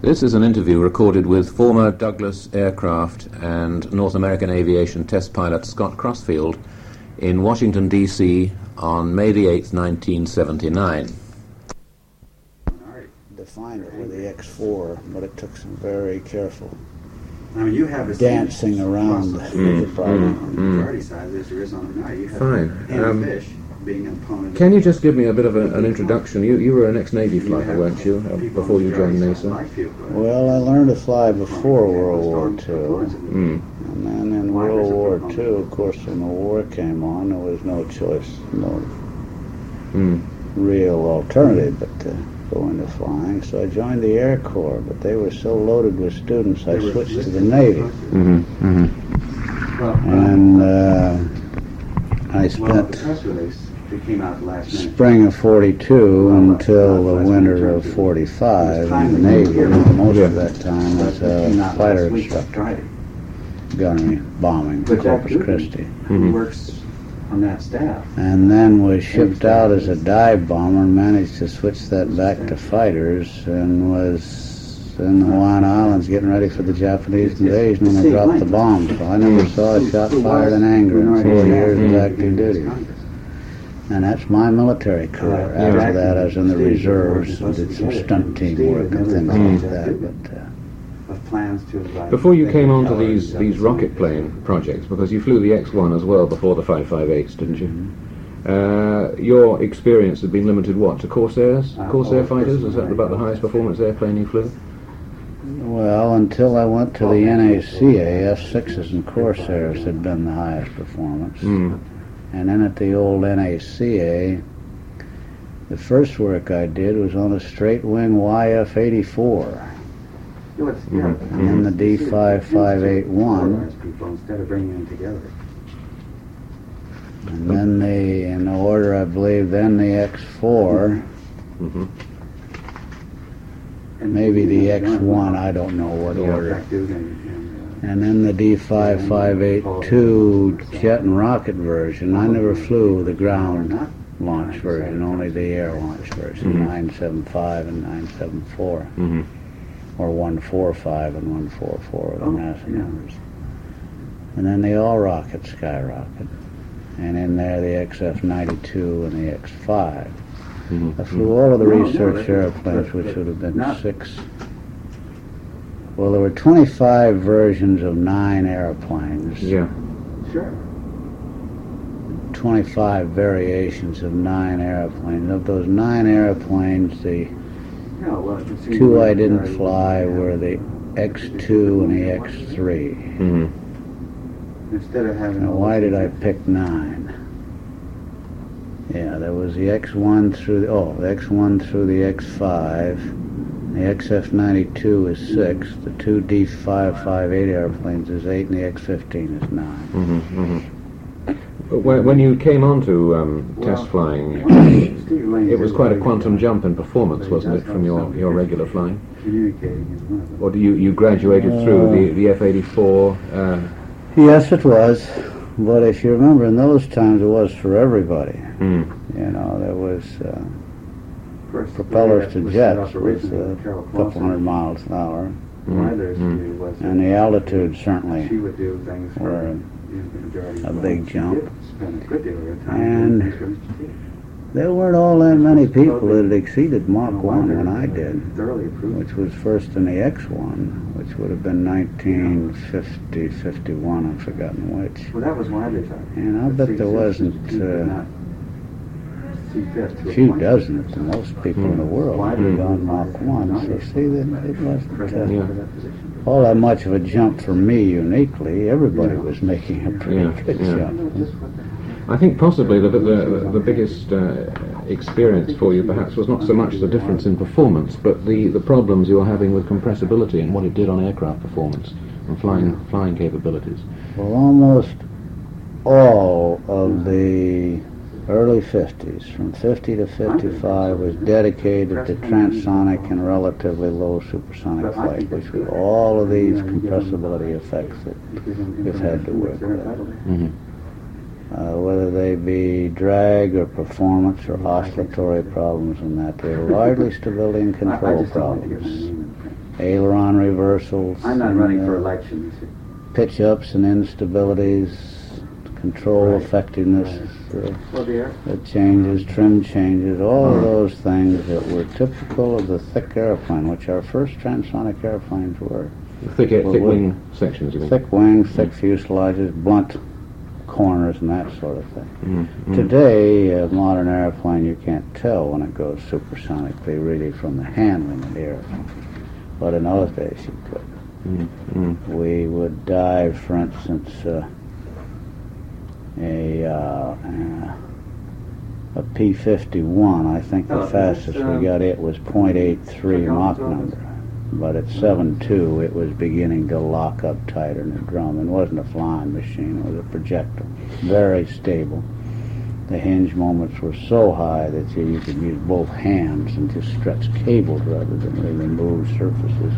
This is an interview recorded with former Douglas Aircraft and North American Aviation test pilot Scott Crossfield in Washington, D.C. on May the 8th, 1979. Defined it with the X4, but it took some very careful I mean, you have a dancing around the Mm, problem. on the majority side as there is on the now. You have Fine. ham Um, fish being an opponent. Can you just give me a bit of a, an introduction? You, you were an ex-Navy You fighter, have weren't you, uh, before you joined majority side NASA? like you, but- Well, I learned to fly before World War II, Mm. and then in World War II, of course, when the war came on, there was no choice, no Mm. real alternative but to go into flying. So I joined the Air Corps, but they were so loaded with students, I switched to the Navy. Mm-hmm. Mm-hmm. Well, And uh, I well, spent press that came out last minute. spring of 42 uh, until uh, the winter of 45 in the Navy. Most of that time was a out fighter last week, instructor, Friday. gunnery bombing But Corpus Christi. Mm-hmm. who Mhm. works on that staff, And then was shipped out as a dive bomber and managed to switch that back to fighters and was in the Hawaiian Islands getting ready for the Japanese invasion when they dropped the bomb. So I never saw a shot fired in anger in four years of mm-hmm. active duty. And that's my military career. Yeah. After that, I was in the reserves and did some stunt team work and things like that. But uh, plans to. Before you came on to these, these rocket plane projects, because you flew the X-1 as well before the 558s, didn't you? Uh, your experience had been limited, what, to Corsairs? Uh, Corsair oh, fighters? Is that about the highest performance airplane you flew? well, until I went to the NACA, F-6s and Corsairs had been the highest performance. Mm. And then at the old NACA, the first work I did was on a straight wing YF-84. You know, it's- Mhm. yeah, And then the D5581. people Instead of bringing them together. And then the, in the order I believe, then the X4, hmm And maybe the X1, I don't know what Yeah. order. Jack Dugan and, And then the D5582 jet and rocket version. I never flew the ground launch version, only the air launch version, Mhm. 975 and 974. hmm or 145 and 144 the Oh, NASA numbers. And then the all rocket skyrocket. And in there the XF-92 and the X-5. hmm I flew all of the no, research airplanes, which would have been six. Well, there were 25 versions of nine airplanes. Yeah. Sure. 25 variations of nine airplanes. Of those nine airplanes, the Yeah, well, two I didn't very- fly were the X2 and the X3. hmm Instead of having. Now, why did I pick nine? Yeah, there was the X1 through the, oh, the X1 through the X5. The XF-92 is six. The two D558 airplanes is eight, and the X-15 is nine. hmm hmm When, when you came on to um, test Well, flying, it was quite a quantum jump in performance, wasn't it, from your, your regular flying? Communicating is one of them. Or do you, you graduated through the, the F-84? Uh, Yes, it was. But if you remember, in those times, it was for everybody. mm, You know, there was uh, First, propellers to jets was a couple hundred miles an hour. Mm. view was And the altitude certainly she would do things were you know, the majority a big jump. did Spend a good deal of her time. And doing things for Mr. T. There weren't all that many people that had exceeded Mach You 1 when I did, which was first in the X1, which would have been 1950, 51, I've forgotten which. Well, that was Ryder's idea. And I But bet there wasn't Mr. T did uh, not see fit to a few dozen at the most people in the Hmm. world Why had did gone Mach 1. So see, that it wasn't uh, Yeah. for that position? all that much of a jump for me uniquely. Everybody Yeah. was making a pretty Yeah, good jump. Just what the- I think possibly the, the, the biggest uh, experience for you perhaps was not so much the difference in performance, but the, the problems you were having with compressibility and what it did on aircraft performance and flying, flying capabilities. Well, almost all of the early 50s, from 50 to 55, was dedicated to transonic and relatively low supersonic flight, which were all of these compressibility effects that we've had to work with. hmm uh, whether they be drag or performance or oscillatory problems and that. They're largely stability and I- I control just don't like to get my problems. name in print. aileron reversals. I'm not and, running uh, for election. pitch ups and instabilities, control Right. effectiveness, Well, dear. the changes, trim changes, all of those things that were typical of the thick airplane, which our first transonic airplanes were. Thick, Well, thick wing sections, you mean? Thick wings, thick fuselages, blunt corners, and that sort of thing. Mm, mm. Today, a modern airplane, you can't tell when it goes supersonically, really, from the handling of the airplane. But in those days, you could. Mm, mm. we would dive, for instance, uh, a uh, uh, a P-51. I think the Oh, fastest um, we got it was .83 Mach number. But at 7.2, it was beginning to lock up tighter in the drum. It wasn't a flying machine; it was a projectile. Very stable. The hinge moments were so high that you, you could use both hands and just stretch cables rather than really move surfaces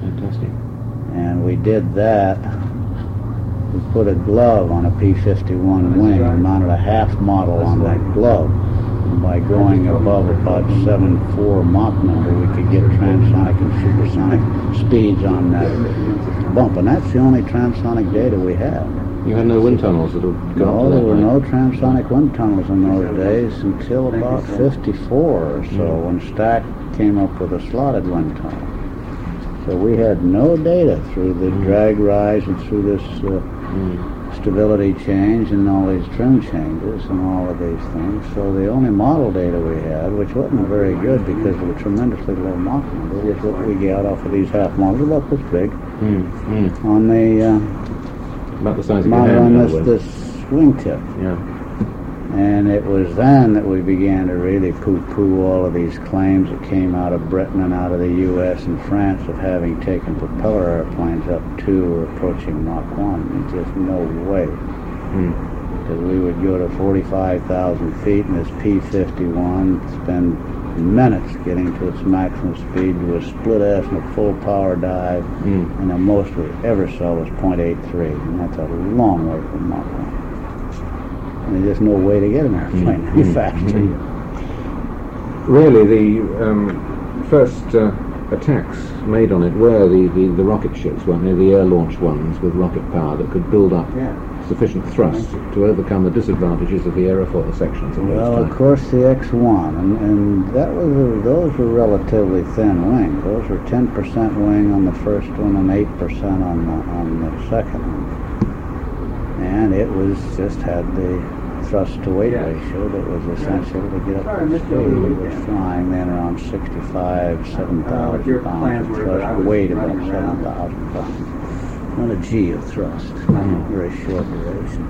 Fantastic. and we did that. We put a glove on a P-51 wing and mounted a half model on that glove. And by going above about 7.4 Mach number, we could get transonic and supersonic speeds on that bump. And that's the only transonic data we have. You had no wind tunnels that would go up No, to there were height? no transonic wind tunnels in those days until about 54 or so when Stack came up with a slotted wind tunnel. So we had no data through the drag rise and through this uh, Mm. stability change and all these trim changes and all of these things. So the only model data we had, which wasn't very good because of the tremendously low Mach number, was what we got off of these half models, about this big, Mm, mm. on the uh, About the size of your mounted hand, on this, this wingtip. Yeah. And it was then that we began to really poo-poo all of these claims that came out of Britain and out of the U.S. and France of having taken propeller airplanes up to or approaching Mach 1. There's just no way. Mm. Because we would go to 45,000 feet in this P-51, spend minutes getting to its maximum speed, do a split S and a full power dive, Mm. and the most we ever saw was .83, and that's a long way from Mach 1. And there's no way to get an airplane any Mm, faster. mm. Really, the um, first uh, attacks made on it were the, the, the rocket ships, weren't they? The air-launched ones with rocket power that could build up Yeah. sufficient thrust to overcome the disadvantages of the aerofoil sections of Well, of course, the X1, and, and that was a, those were relatively thin wings. Those were 10% wing on the first one and 8% on the, on the second one. And it was just had the thrust to weight Yeah. ratio that was essential to get up Sorry, to I speed. missed you It was flying then around 65, 7,000 your pounds plans of were, but I thrust, was weight about 7,000 pounds. Not a G of thrust, Mhm. very short duration.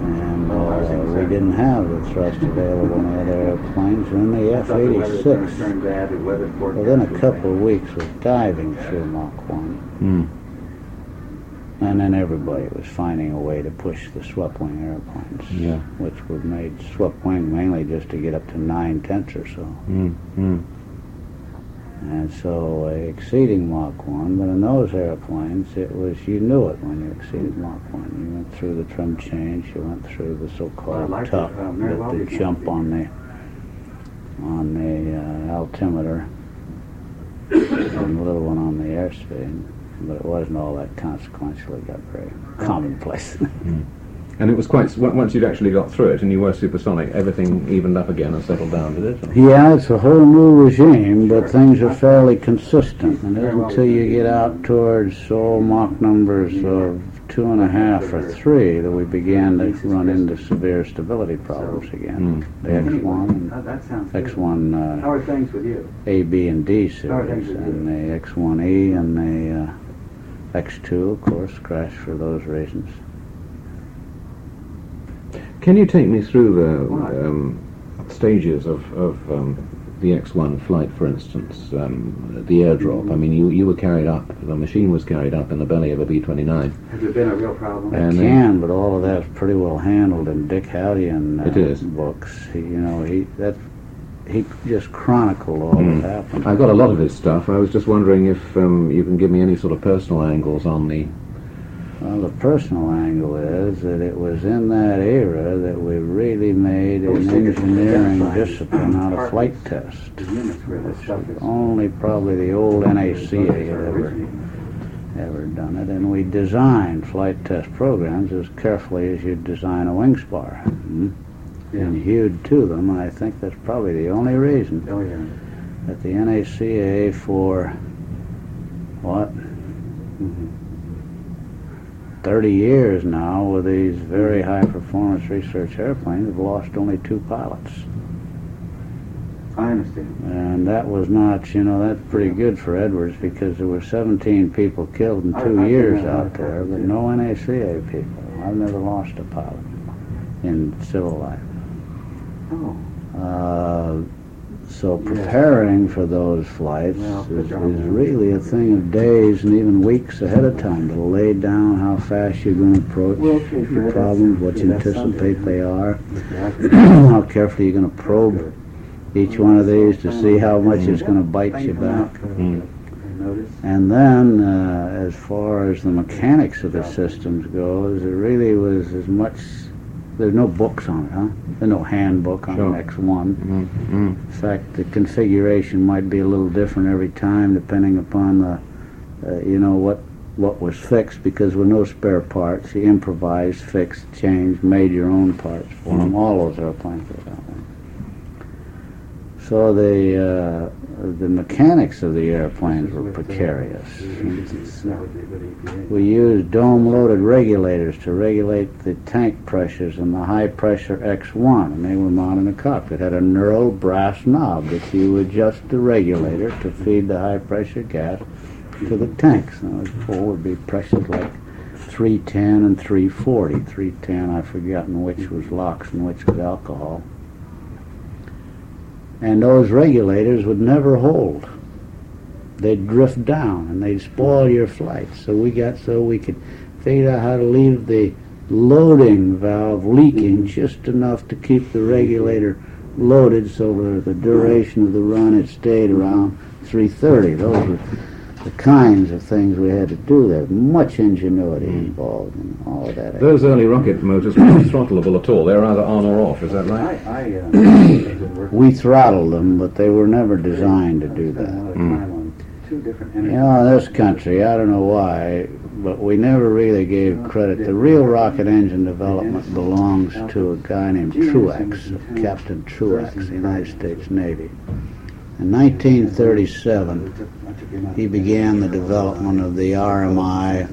And I was uh, we didn't have the thrust available in the other airplanes. And the I the weather was gonna F-86, the weather forecast within a couple of weeks, was diving through Mach 1. Mm. And then everybody was finding a way to push the swept wing airplanes, Yeah. which were made swept wing mainly just to get up to nine tenths or so. Mm. Mm. And so uh, exceeding Mach 1, but in those airplanes, it was, you knew it when you exceeded Mach 1. You went through the trim change, you went through the so-called Well, like tuck, it, uh, very the, the designed. jump on the, on the uh, altimeter, and the little one on the airspeed. But it wasn't all that consequential. It got very mm. commonplace. Mm. And it was quite, once you'd actually got through it and you were supersonic, everything evened up again and settled down, did it? Yeah, it's a whole new regime, but things are fairly consistent. And it's until you get out towards oh, Mach numbers mm. of two and a half or three that we began to run into severe stability problems again. The X1 and Oh, that sounds good. X1 uh, How uh, are things with you? A, B, and D How are things series, and the X1E and the uh, X2, of course, crashed for those reasons. Can you take me through the um, stages of, of um, the X1 flight, for instance, um, the airdrop? I mean, you, you were carried up, the machine was carried up in the belly of a B-29. Has it been a real problem? It And, uh, can, but all of that's pretty well handled in Dick Hallion uh, It is. books. He, you know, he that he just chronicled all Mm. that happened. I got a lot of his stuff. I was just wondering if um, you can give me any sort of personal angles on the Well, the personal angle is that it was in that era that we really made an engineering discipline out of flight test. The units where the stuff is. Only probably the old NACA had ever, ever done it, and we designed flight test programs as carefully as you'd design a wing spar. Hmm? And hewed to them, and I think that's probably the only reason Oh, yeah. that the NACA for, what, Mhm. 30 years now with these very high performance research airplanes have lost only two pilots. I understand. And that was not, you know, that's pretty good for Edwards because there were 17 people killed in two I think years out there, but no NACA people. I've never lost a pilot in civil life. Oh, Uh, so Yeah. preparing for those flights Well, is, is really a thing of days and even weeks ahead of time to lay down how fast you're going to approach Well, okay, your that's- problems, what you anticipate they are, okay, I- how carefully you're going to probe each one of these to see how much it's going to bite you back. Mm. I. And then, uh, as far as the mechanics of the systems goes, it really was as much. There's no books on it, huh? There's no handbook on Sure. an X1. Mm, mm. In fact, the configuration might be a little different every time, depending upon the, uh, you know, what what was fixed. Because with no spare parts, you improvised, fixed, changed, made your own parts for them. All those airplanes were that way. So the uh, the mechanics of the airplanes were precarious. We used dome-loaded regulators to regulate the tank pressures in the high-pressure X1, and they were mounted in a cockpit. It had a knurled brass knob that you adjust the regulator to feed the high-pressure gas to the tanks. Now, before would be pressures like 310 and 340. 310, I've forgotten which was LOX and which was alcohol. And those regulators would never hold they'd drift down and they'd spoil your flight. So we got so we could figure out how to leave the loading valve leaking just enough to keep the regulator loaded so that the duration of the run it stayed around 330. Those were the kinds of things we had to do there. Much ingenuity involved in all of that. Those early rocket motors were not throttleable at all. They were either on or off. Is that right? I, I, uh, they would work- We throttled them, but they were never designed to do that. lot Mm. two different You know, in this country, I don't know why, but we never really gave credit. The real rocket engine development belongs to a guy named Truax, Captain Truax, the United States Navy. In 1937, he began the development of the RMI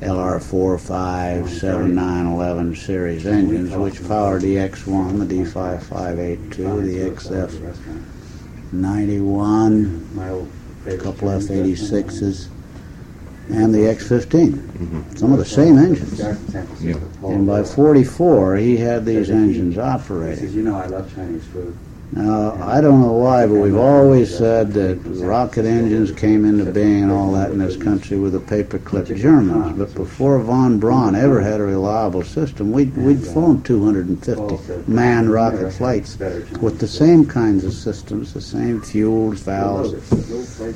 LR4, 5, 7, 9, 11 series engines, which powered the X1, the D5582, the XF91, My old a couple F-86s, and the X-15. Mm-hmm. Some of the same engines. And by 44, he had these engines He operating. says, you know, I love Chinese food. Now, I don't know why, but we've always said that rocket engines came into being and all that in this country with the paperclip Germans. But before von Braun ever had a reliable system, we'd, we'd flown 250 manned rocket flights with the same kinds of systems, the same fuels, valves,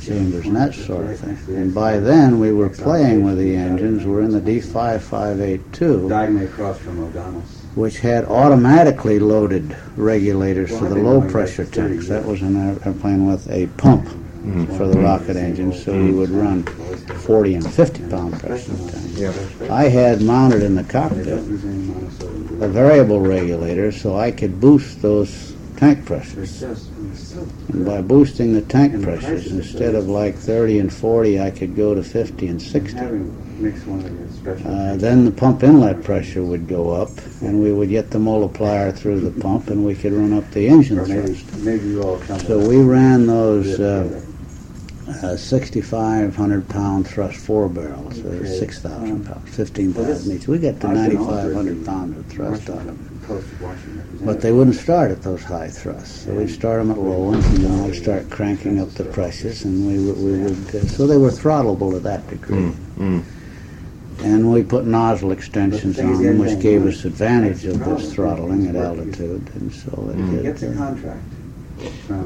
chambers, and that sort of thing. And by then, we were playing with the engines. We're in the D5582 Diagonally across from O'Donnell's. Which had automatically loaded regulators for the low pressure tanks. That was an airplane with a pump mm-hmm. for the rocket engine, so we would run 40 and 50 pound pressure tanks. I had mounted in the cockpit a variable regulator so I could boost those tank pressures. And by boosting the tank pressures, instead of like 30 and 40, I could go to 50 and 60. Having mixed one of your special. Uh, then the pump inlet pressure would go up, and we would get the multiplier through the pump, and we could run up the engine maybe, thrust. maybe you all come. So we ran those uh, uh, 6,500 pound thrust four barrels, uh, Okay. 6,000 pounds, 15,000 each. We got to 9,500 pounds of thrust out of them. But they wouldn't start at those high thrusts. So we'd start them at low ones, and then we'd start cranking up the pressures, and we would, we would uh, so they were throttleable to that degree. Mm. And we put nozzle extensions on them, which gave us advantage of this throttling at altitude, and so Get it, the it, uh, contract.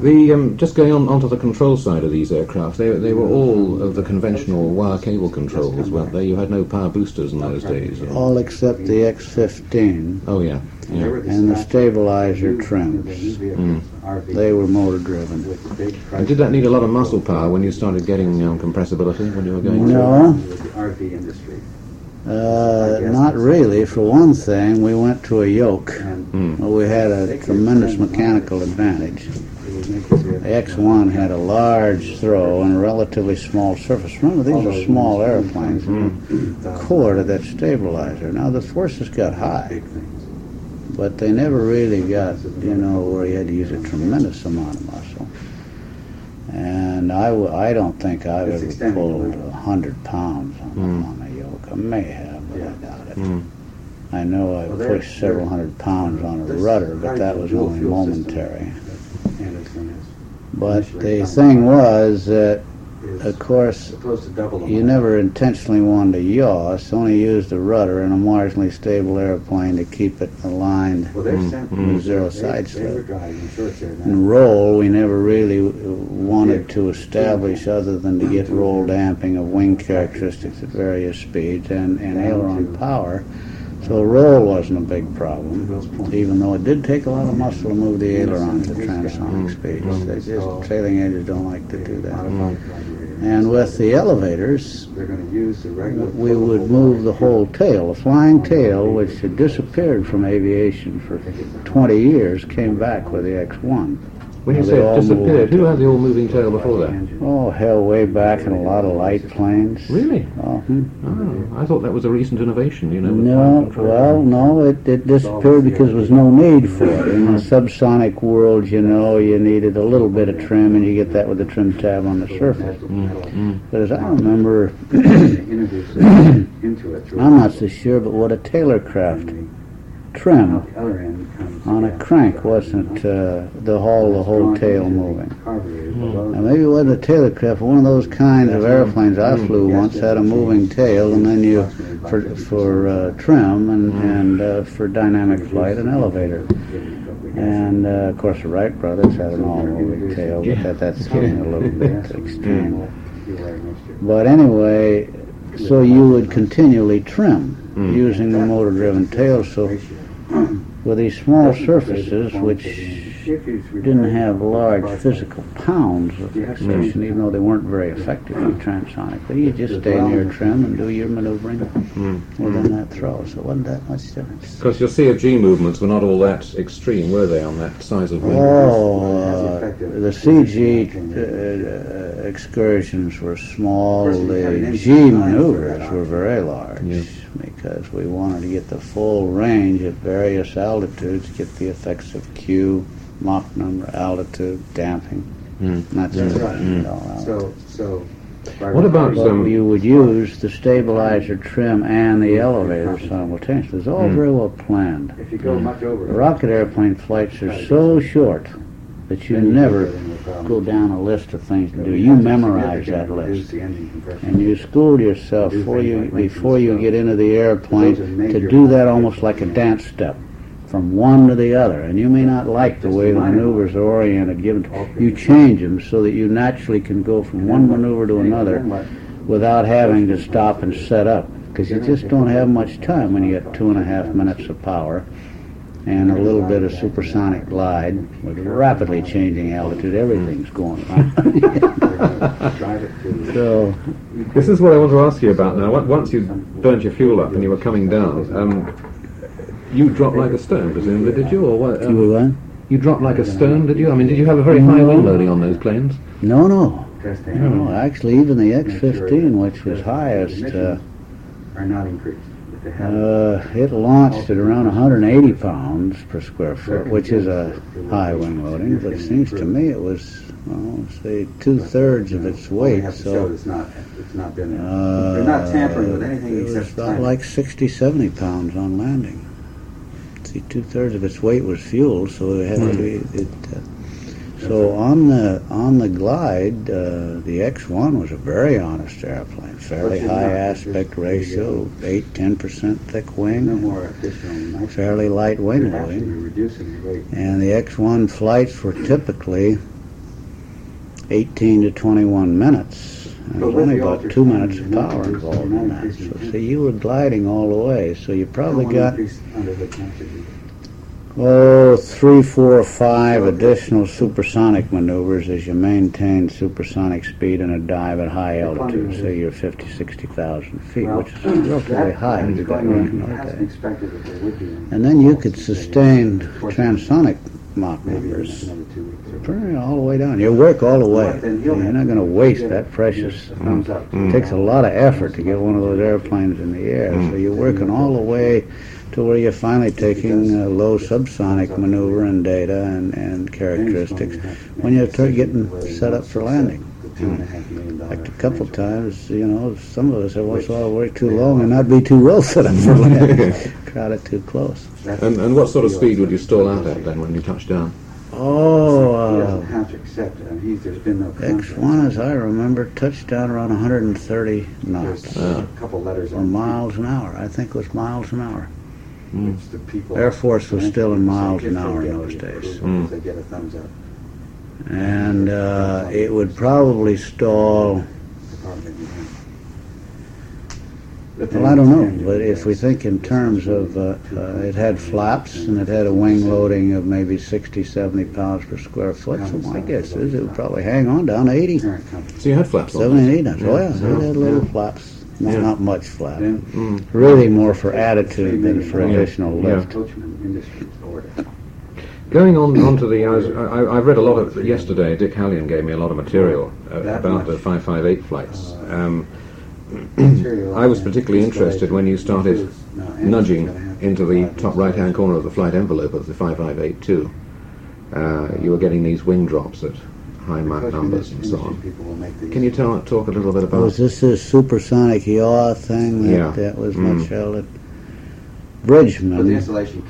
The um, just going on onto the control side of these aircraft, they they were all of the conventional wire cable controls, weren't they? You had no power boosters in those days. or- All except the X-15 Oh yeah, they yeah. and the stabilizer new- trims. the new vehicles, RV, They were motor driven. And did that need a lot of muscle power when you started getting um, compressibility when you were going? No. The RV industry. Uh, not really. For one thing, we went to a yoke. Mm. Well, we had a tremendous mechanical advantage. it would make it The X1 had a large throw and a relatively small surface. Remember, these are small airplanes. the Core to that stabilizer. Now, the forces got high, big things. But they never really got, you know, where you had to use a tremendous amount of muscle. And I, w- I don't think I've It's ever pulled a hundred pounds on, Mm. on a yoke. I may have, but I Yeah. doubt it. Mm. I know I Well, pushed several hundred pounds on a rudder, but that was only momentary. that Anderson is- But the thing was that, is of course, supposed to double you never intentionally wanted to yaw, it's only used a rudder in a marginally stable airplane to keep it aligned. Well, they've Mm, sent mm. Zero they- side They slip. driving, I'm sure it's there now. And roll, we never really uh, wanted to establish other than to get roll damping of wing characteristics at various speeds and, and aileron power. So roll wasn't a big problem, even though it did take a lot of muscle to move the ailerons at transonic speeds. They just, trailing edges don't like to do that. Modified And with the elevators, They're gonna use the we would move the whole tail. The flying tail, which had disappeared from aviation for 20 years, came back with the X1. When you say it disappeared, who had the all-moving tail before that? Oh, hell, way back in a lot of light planes. Really? Oh, hmm. Oh, I thought that was a recent innovation. You know. No, well, no, it, it disappeared because there was no need for it. In the subsonic world, you know, you needed a little bit of trim, and you get that with the trim tab on the surface. Mm. But as I remember, Introduce it into it. through- I'm not so sure, but what a Taylorcraft trim on a crank wasn't uh, the whole the whole tail moving. below Now maybe it wasn't a Taylorcraft, but one of those kinds of airplanes I flew once had a moving tail, and then you for for uh, trim and and uh, for dynamic flight an elevator. And uh, of course the Wright brothers had an all-moving tail, but that, that's getting a little bit extreme. But anyway, so you would continually trim Mm. using the motor-driven tail. So with these small surfaces, which didn't have large physical pounds of extension, even though they weren't very effective in transonic. But you just stay near trim and do your maneuvering Mm. within that throw. So it wasn't that much difference. Because your CFG movements were not all that extreme, were they, on that size of wing? Oh, uh, the CG uh, excursions were small. The G maneuvers were very large Yeah. Because we wanted to get the full range at various altitudes, get the effects of Q, Mach number, altitude, damping. Mm. Not just Mm. it all out. So, so. What about But um, you would use the stabilizer trim and the elevator simultaneously. It's all Mm. very well planned. If you go much over. The rocket airplane flights are so short that you never go down a list of things to do. You memorize that list. And you school yourself before you before you get into the airplane to do that almost like a dance step, from one to the other. And you may not like the way the maneuvers are oriented. Given you change them so that you naturally can go from one maneuver to another without having to stop and set up. Because you just don't have much time when you get two and a half minutes of power and a little bit of supersonic glide with rapidly changing altitude. Everything's going on. so This is what I want to ask you about now. Once you burnt your fuel up and you were coming down, um, you dropped like a stone, presumably, did you? Or what? you Um, were what? you dropped like a stone, did you? I mean, did you have a very high wing loading on those planes? No, no. No, actually, even the X-15, which was highest, uh, Are not increased. Have- uh, it launched at around 180 pounds per square foot, which is a high wing loading. But it seems to me it was, well, say, two thirds of its weight. So it's not, it's not been, uh, they're not tampering with anything it was except about like 60, 70 pounds on landing. See, two thirds of its weight was fuel, so it had to be. It, uh, So on the on the glide, uh, the X1 was a very honest airplane, fairly high aspect ratio, eight ten percent thick No wing, more additional fairly light wing loading, reducing the weight. and the X1 flights were typically 18 to 21 minutes. And There's only about two minutes of power involved in that. So see, you were gliding all the way, so you probably got Under the temperature. Oh, three, four, or five additional supersonic maneuvers as you maintain supersonic speed in a dive at high altitude, say you're 50, 60,000 feet, Well, which is relatively high that to is going range on. It has to be nowadays. expected that there would be. an- And then you could sustain transonic Mach Maybe numbers another two weeks. or- pretty all the way down. You work all the way. But then he'll You're not going to to waste that precious. a thumbs. It takes a lot of effort to get one of those airplanes in the air, hmm. so you're working all the way to where you're finally taking uh, low subsonic maneuver and data and, and characteristics when you're t- getting set up for landing. The two and a half million dollar Like a couple times, you know, some of us have once saw work too long and not be too well set up for landing. Crowded too close. And, and what sort of speed would you stall out at then when you touch down? Oh, doesn't uh, have to accept it. I there's been no. X1, as I remember, touched down around 130 knots. There's a couple letters Or miles an hour. I think it was miles an hour. Which the people. Air Force was still in miles an hour in those days. approval, if They get a thumbs up. And uh, it would probably stall, Department, you know. But well, I don't know, but if we think in terms of, uh, uh, it had flaps and it had a wing loading of maybe 60, 70 pounds per square foot, so my guess is it would probably hang on down to 80, Parent company. So you had flaps on. 70, 80 knots. Oh, yeah, it had little flaps. Not, Yeah. not much flap. Then Mm. Really more for attitude than for additional lift. Coachman Going on onto the, I, was, I, I read a lot of yesterday. Dick Hallion gave me a lot of material uh, That about the 558 flights. Um, I was particularly interested when you started includes- no, and nudging it's gotta have into the top right-hand corner of the flight envelope of the 5582. Uh, you were getting these wing drops at high Mach numbers and so on. people will make these- Can you tell, talk a little bit about? Was this a supersonic yaw thing that, Yeah. that was Mm. much held at But the Bridgeman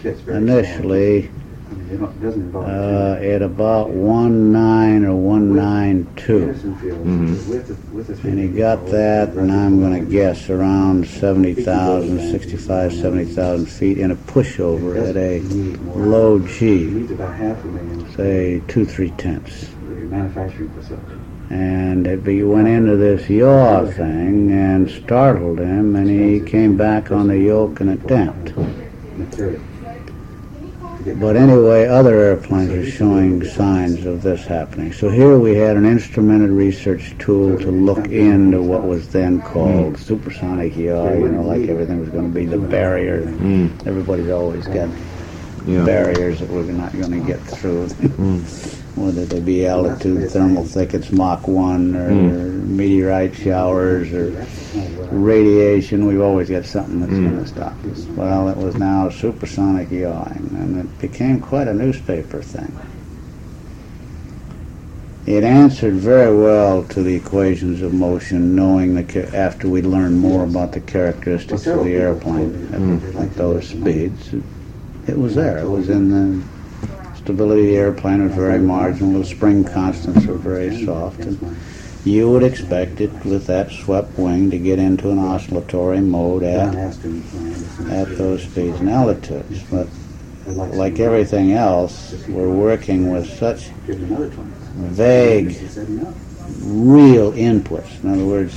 kit's very initially I it doesn't involve. uh, at about one nine or one nine two, Anderson Field, Mhm. with the- and he got that, and I'm going to guess around 70,000, 65, 70,000 feet in a pushover at a low G, needs about half a million. say two three tenths. For your Manufacturing facility. And it be, went into this yaw thing and startled him, and he came back on the yoke and it damped. Material. But anyway, other airplanes are showing signs of this happening. So here we had an instrumented research tool to look into what was then called supersonic yaw, you know, like everything was going to be the barrier. Mm, Everybody's always got yeah. barriers that we're not going to get through. Whether they be altitude, thermal thickets, Mach 1, or Mm. meteorite showers, or radiation, we've always got something that's Mm. going to stop us. Well, it was now supersonic yawing, and it became quite a newspaper thing. It answered very well to the equations of motion, knowing the ca- after we learned more about the characteristics of the airplane at, at those speeds. It, it was there. It was in the stability of the airplane was very marginal. The spring constants were very soft, and you would expect it with that swept wing to get into an oscillatory mode at at those speeds and altitudes. But like to like see- everything else, we're working with such Give him another twenty. vague, He said no. real inputs. In other words,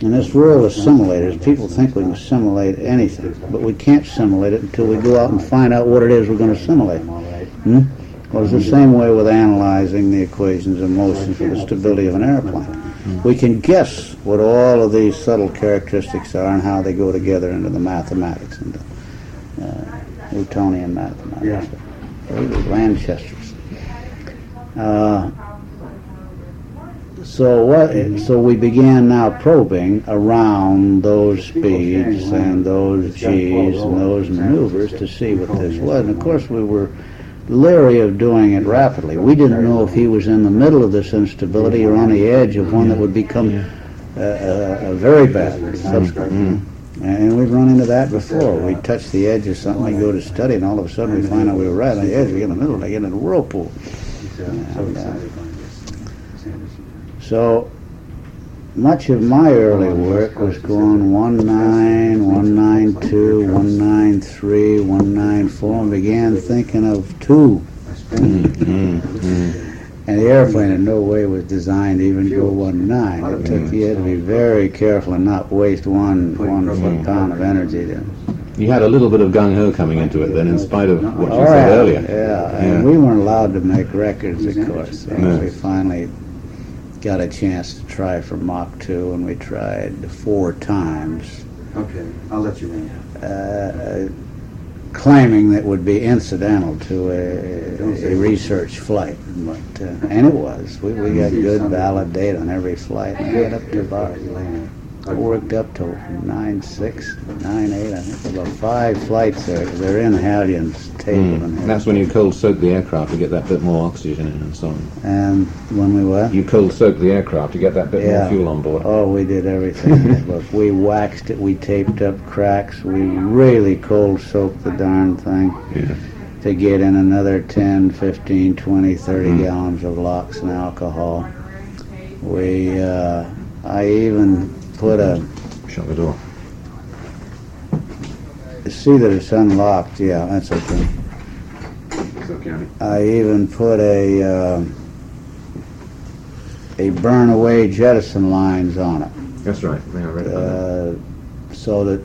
He said no, Don. He said, in this world of simulators, people think we can simulate anything, but we can't simulate it until we go out and find out what it is we're going to simulate. Hmm? Well, it's the same way with analyzing the equations of motion for the stability of an airplane. We can guess what all of these subtle characteristics are and how they go together into the mathematics, into uh, Newtonian mathematics, or even Lanchester's. Uh, so what? So we began now probing around those speeds and those G's and those maneuvers to see what this was. And of course, we were leery of doing it rapidly. We didn't know if he was in the middle of this instability or on the edge of one that would become uh, uh, very bad. subsequent. And we've run into that before. We touch the edge of something, we go to study, and all of a sudden we find out we were right on the edge. We get in the middle, and I get in a whirlpool. And, uh, excited by this. Sanderson. So much of my early work was going 19, 192, 193, 194, and began thinking of two. I spent Mm-hmm. And the airplane in no way was designed to even go 19. It took you had to be very careful and not waste one one pound of energy to You had a little bit of gung ho coming into it then, in spite of what you Oh, said earlier. Yeah, Yeah. and we weren't allowed to make records, of course. So No. we finally got a chance to try for Mach 2, and we tried four times, Okay, I'll let you in. uh, claiming that would be incidental to a, a research flight. But, uh, and it was. We, we got good, valid data on every flight. And we got up to about, worked up to 9, 6, 9, 8, I think, about five flights there. They're in Hallion's table. Mm. and That's when you cold soak the aircraft to get that bit more oxygen in and so on. And when we what? You cold soak the aircraft to get that bit Yeah. more fuel on board. Oh, we did everything. Look, we waxed it, we taped up cracks, we really cold soaked the darn thing Yeah. to get in another 10, 15, 20, 30 Mm. gallons of LOX and alcohol. We, uh, I even put a, Shut the door. See that it's unlocked, yeah, that's okay. It's okay. I even put a, um a burn away jettison lines on it. That's right. Yeah, read about that. uh, so that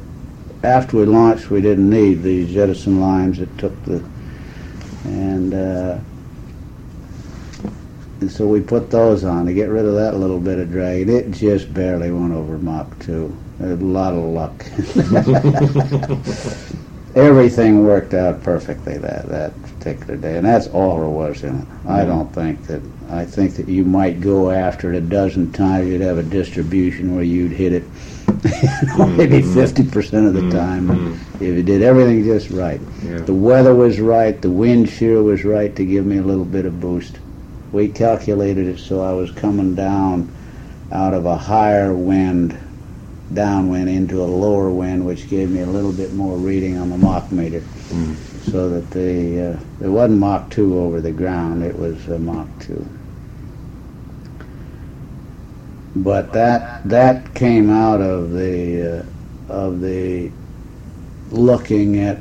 after we launched, we didn't need the jettison lines that took the, and, uh, and so we put those on to get rid of that little bit of drag. It just barely went over Mach 2. A lot of luck. Everything worked out perfectly that, that particular day, and that's all there was in it. I don't think that, I think that you might go after it a dozen times, you'd have a distribution where you'd hit it maybe 50% of the time. Mm. If you did everything just right. Yeah. The weather was right, the wind shear was right to give me a little bit of boost. We calculated it so I was coming down out of a higher wind, downwind into a lower wind, which gave me a little bit more reading on the Mach meter. Mm. So that the uh, it wasn't Mach 2 over the ground, it was uh, Mach 2. But that that came out of the uh, of the looking at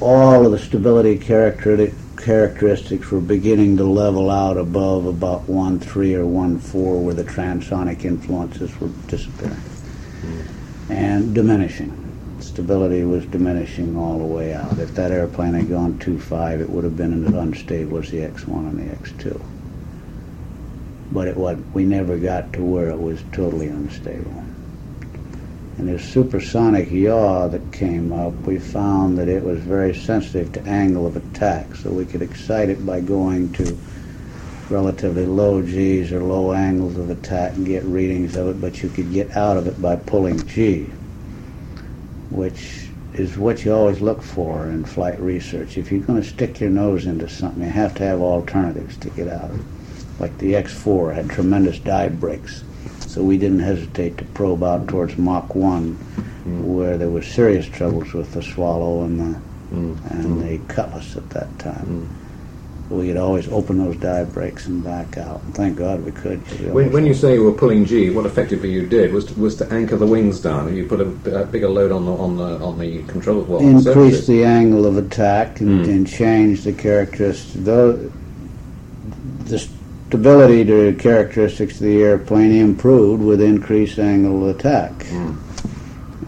all of the stability characteristic, characteristics were beginning to level out above about 1 3 or 1 4, where the transonic influences were disappearing and diminishing. Stability was diminishing all the way out. If that airplane had gone 2 5, it would have been as unstable as the X1 and the X2. But it was, we never got to where it was totally unstable. And this supersonic yaw that came up, we found that it was very sensitive to angle of attack, so we could excite it by going to relatively low G's or low angles of attack and get readings of it, but you could get out of it by pulling G, which is what you always look for in flight research. If you're going to stick your nose into something, you have to have alternatives to get out of it. Like the X4 had tremendous dive brakes, so we didn't hesitate to probe out towards Mach 1, where there was serious troubles with the Swallow and the Mm. and the Cutlass at that time. We could always open those dive brakes and back out. And thank God we could. we When, when you say you were pulling G, what effectively you did was to, was to anchor the wings down. You put a, a bigger load on the on the on the control. Well, increase the angle of attack and, Mm. and change the characteristics. Though stability to characteristics of the airplane improved with increased angle of attack. Mm.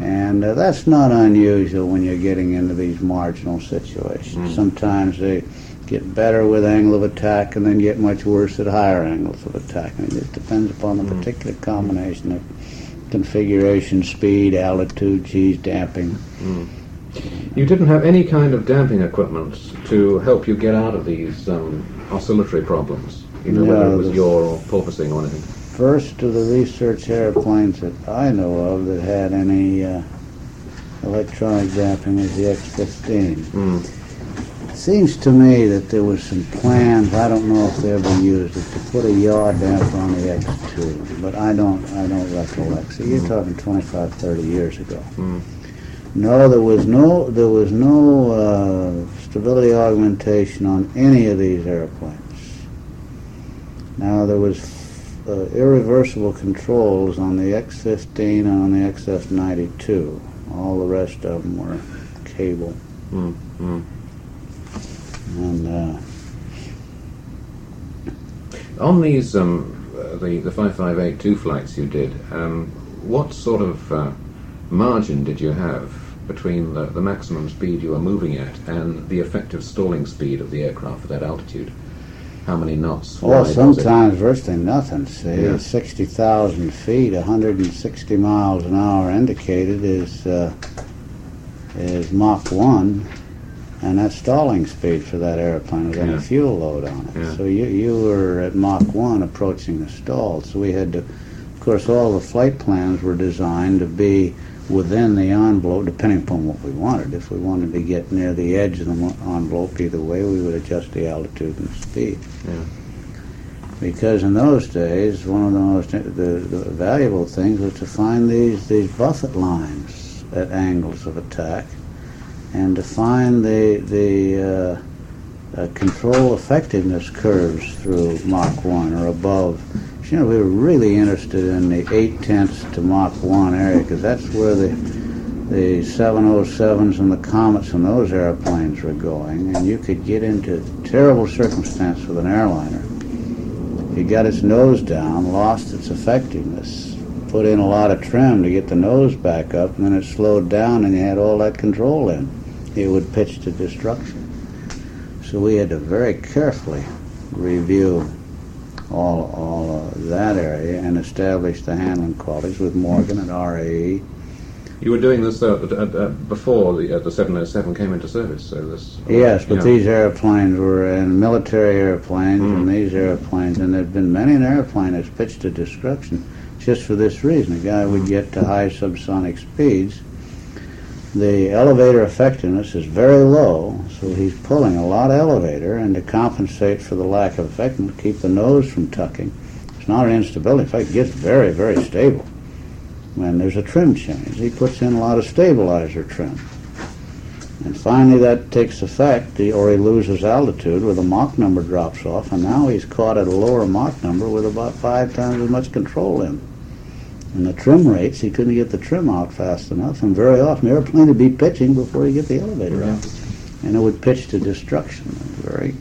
And uh, that's not unusual when you're getting into these marginal situations. Mm. Sometimes they get better with angle of attack and then get much worse at higher angles of attack. And it depends upon the Mm. particular combination of configuration, speed, altitude, G's, damping. You didn't have any kind of damping equipment to help you get out of these um, oscillatory problems. You know, whether No, it was yaw or porpoising or anything. First of the research airplanes that I know of that had any uh, electronic damping was the X-15. Mm. Seems to me that there was some plans, I don't know if they ever used it, to put a yaw damper on the X2, but I don't, I don't recollect. So you're talking 25, 30 years ago. Mm. No, there was no there was no uh, stability augmentation on any of these airplanes. Now there was uh, irreversible controls on the X-15 and on the XF-92. All the rest of them were cable. Mm, mm. And uh, On these, um, the, the 5582 flights you did, um, what sort of uh, margin did you have between the, the maximum speed you were moving at and the effective stalling speed of the aircraft at that altitude? How many knots? well, wide was it? sometimes virtually nothing. See, Yeah. 60,000 feet, 160 miles an hour indicated is uh, is Mach 1, and that's stalling speed for that airplane with Yeah. any fuel load on it. Yeah. So you, you were at Mach 1 approaching the stall. So we had to, of course, all the flight plans were designed to be within the envelope, depending upon what we wanted. If we wanted to get near the edge of the envelope either way, we would adjust the altitude and speed. Yeah. Because in those days, one of the most the, the valuable things was to find these these buffet lines at angles of attack, and to find the the uh, uh, control effectiveness curves through Mach one or above. You know, we were really interested in the eight tenths to Mach one area because that's where the the 707s and the Comets and those airplanes were going, and you could get into terrible circumstance with an airliner. It got its nose down, lost its effectiveness, put in a lot of trim to get the nose back up, and then it slowed down and you had all that control in. It would pitch to destruction. So we had to very carefully review all, all of that area and establish the handling qualities with Morgan and RAE. You were doing this uh, uh, uh, before the, uh, the 707 came into service, so this. Yes, but these airplanes were in military airplanes, Mm. and these airplanes, and there've been many an airplane that's pitched to destruction just for this reason. A guy would get to high subsonic speeds. The elevator effectiveness is very low, so he's pulling a lot of elevator, and to compensate for the lack of effectiveness, keep the nose from tucking. It's not an instability. In fact, it gets very, very stable. When there's a trim change, he puts in a lot of stabilizer trim. And finally, that takes effect, or he loses altitude where the Mach number drops off, and now he's caught at a lower Mach number with about five times as much control in. And the trim rates, he couldn't get the trim out fast enough, and very often the airplane would be pitching before you get the elevator out. And it would pitch to destruction. Very,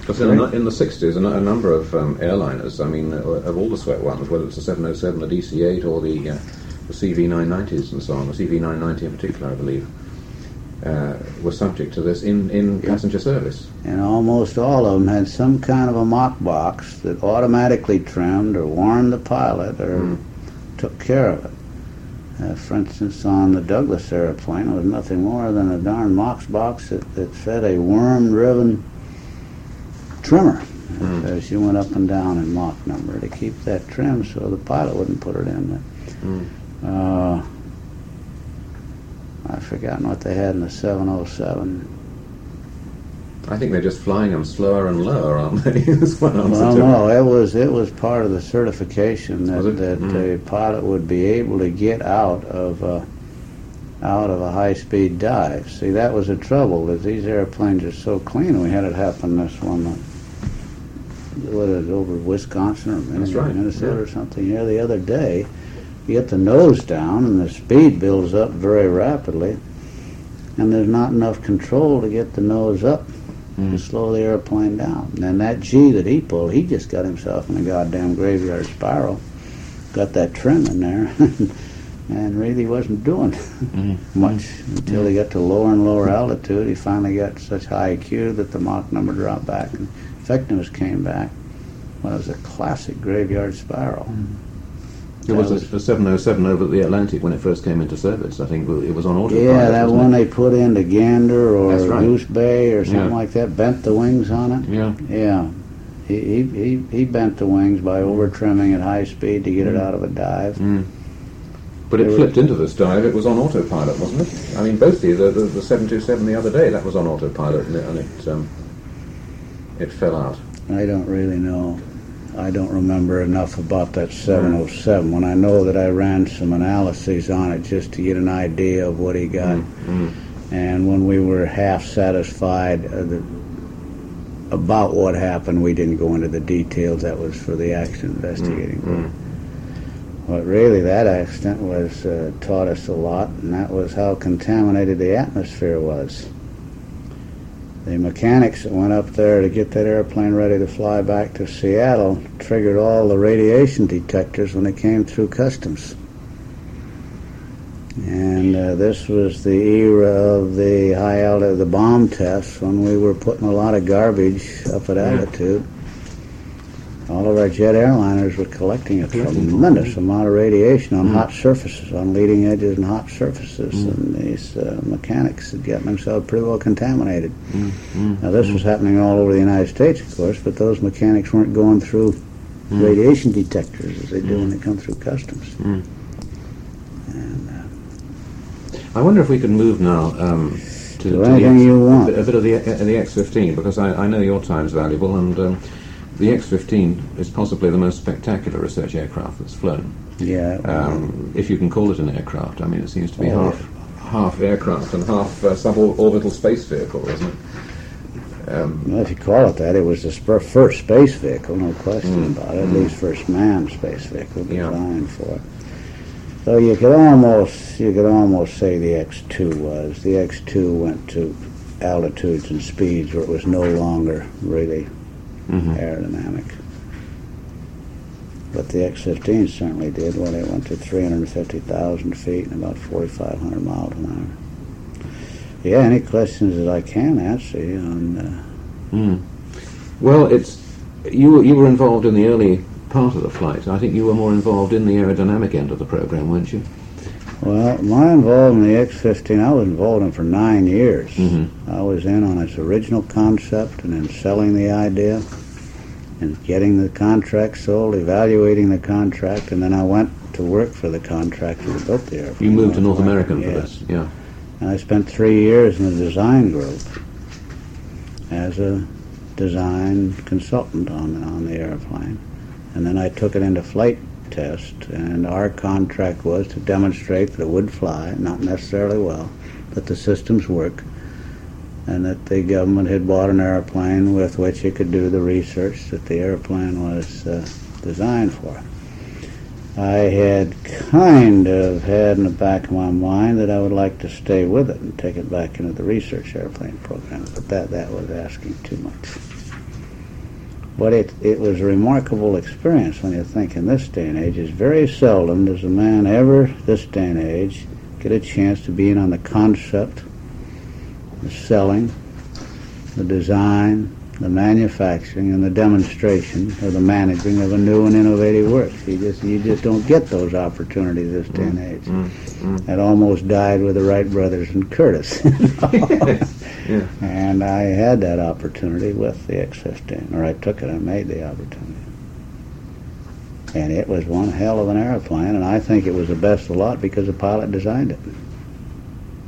Because in, the- in the 60s, a, a number of um, airliners, I mean, uh, of all the sweat ones, whether it's the 707, the DC-8, or the, uh, the CV-990s and so on, the CV-990 in particular, I believe, uh, were subject to this in, in passenger service. and almost all of them had some kind of a Mach box that automatically trimmed or warned the pilot or Mm. Took care of it. Uh, for instance, on the Douglas airplane, it was nothing more than a darn Mach box that, that fed a worm-driven trimmer Mm. as you went up and down in Mach number to keep that trim so the pilot wouldn't put it in Mm. Uh, I've forgotten what they had in the 707. I think they're just flying them slower and lower, aren't they? That's one answer Well, no, it was it was part of the certification that, that Mm. the pilot would be able to get out of uh, out of a high speed dive. See, that was the trouble that these airplanes are so clean. We had it happen this one. Uh, what is over Wisconsin or Minnesota, right, Minnesota yeah. or something here the other day. You get the nose down and the speed builds up very rapidly, and there's not enough control to get the nose up to Mm. slow the airplane down. And that G that he pulled, he just got himself in a goddamn graveyard spiral. Got that trim in there, and really wasn't doing Mhm. much until he got to lower and lower altitude. He finally got such high Q that the Mach number dropped back and effectiveness came back. Well, it was a classic graveyard spiral. There was That a, a 707 over the Atlantic when it first came into service. I think it was on autopilot. Yeah, that one it? they put into Gander or right. Goose Bay or something Yeah. like that, bent the wings on it. Yeah. Yeah. He, he, he, he bent the wings by over trimming at high speed to get it out of a dive. Mm. But it flipped into this dive. It was on autopilot, wasn't it? I mean, both the the, the, the 727 the other day that was on autopilot, and it, and it um, it fell out. I don't really know. I don't remember enough about that 707. When I know that I ran some analyses on it just to get an idea of what he got. Mm. And when we were half satisfied uh, about what happened, we didn't go into the details. That was for the accident investigating. Mm. But really, that accident was uh, taught us a lot, and that was how contaminated the atmosphere was. The mechanics that went up there to get that airplane ready to fly back to Seattle triggered all the radiation detectors when they came through customs. And uh, this was the era of the high altitude, the bomb tests, when we were putting a lot of garbage up at altitude. All of our jet airliners were collecting a tremendous amount of radiation on Mm. hot surfaces, on leading edges and hot surfaces, Mm. and these uh, mechanics had gotten themselves pretty well contaminated. Mm. Mm. Now, this was happening all over the United States, of course, but those mechanics weren't going through Mm. radiation detectors as they do when they come through customs. Mm. And, uh, I wonder if we could move now um, to, To anything the you want. A bit, a bit of the, uh, the X-15 because I, I know your time's valuable and um, the X-15 is possibly the most spectacular research aircraft that's flown. yeah, Um, if you can call it an aircraft, I mean it seems to be Oh, half half aircraft and half uh, suborbital space vehicle, isn't it? Um, well, if you call it that, it was the spur- first space vehicle, no question Mm. about it. At Mm. least first manned space vehicle Yeah. designed for it. So you could almost you could almost say the X2 was. The X2 went to altitudes and speeds where it was no longer really mhm. aerodynamic. But the X-15 certainly did when it went to 350,000 feet and about 4,500 miles an hour. Yeah, any questions that I can answer you on? Uh, Mm. Well, it's you. You were involved in the early part of the flight. I think you were more involved in the aerodynamic end of the program, weren't you? Well, my involvement in the X-15, I was involved in for nine years. Mhm. I was in on its original concept and then selling the idea and getting the contract sold, evaluating the contract, and then I went to work for the contractor that built the airplane. You moved to North American for Yes. this, yeah. And I spent three years in the design group as a design consultant on, on the airplane. And then I took it into flight test, and our contract was to demonstrate that it would fly, not necessarily well, that the systems work, and that the government had bought an airplane with which it could do the research that the airplane was uh, designed for. I had kind of had in the back of my mind that I would like to stay with it and take it back into the research airplane program, but that, that was asking too much. But it, it was a remarkable experience when you think in this day and age. It's very seldom does a man ever, this day and age, get a chance to be in on the concept, the selling, the design, the manufacturing, and the demonstration or the managing of a new and innovative work. You just you just don't get those opportunities this day and age. Mm, mm. It almost died with the Wright brothers and Curtiss. yeah. And I had that opportunity with the X-15, or I took it, I made the opportunity. And it was one hell of an airplane, and I think it was the best of the lot because the pilot designed it.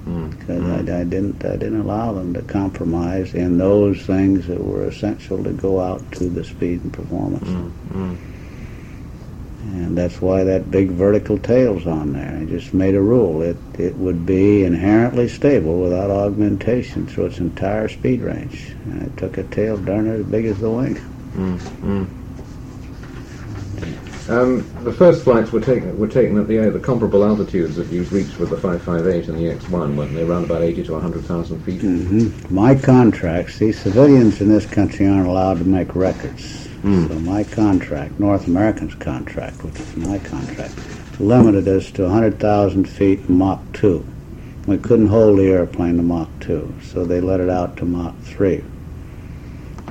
Mm, Because mm. I, I didn't, I didn't allow them to compromise in those things that were essential to go out to the speed and performance. Mm, mm. And that's why that big vertical tail's on there. I just made a rule. It it would be inherently stable without augmentation through its entire speed range. And I took a tail darn near as big as the wing. Mm, mm. Um, the first flights were taken were taken at the uh, the comparable altitudes that you reached with the 558 and the X1, weren't they? Around about 80 to 100,000 feet. hmm My contracts, see, civilians in this country aren't allowed to make records. Mm. So my contract, North American's contract, which is my contract, limited us to 100,000 feet Mach 2. We couldn't hold the airplane to Mach 2, so they let it out to Mach 3.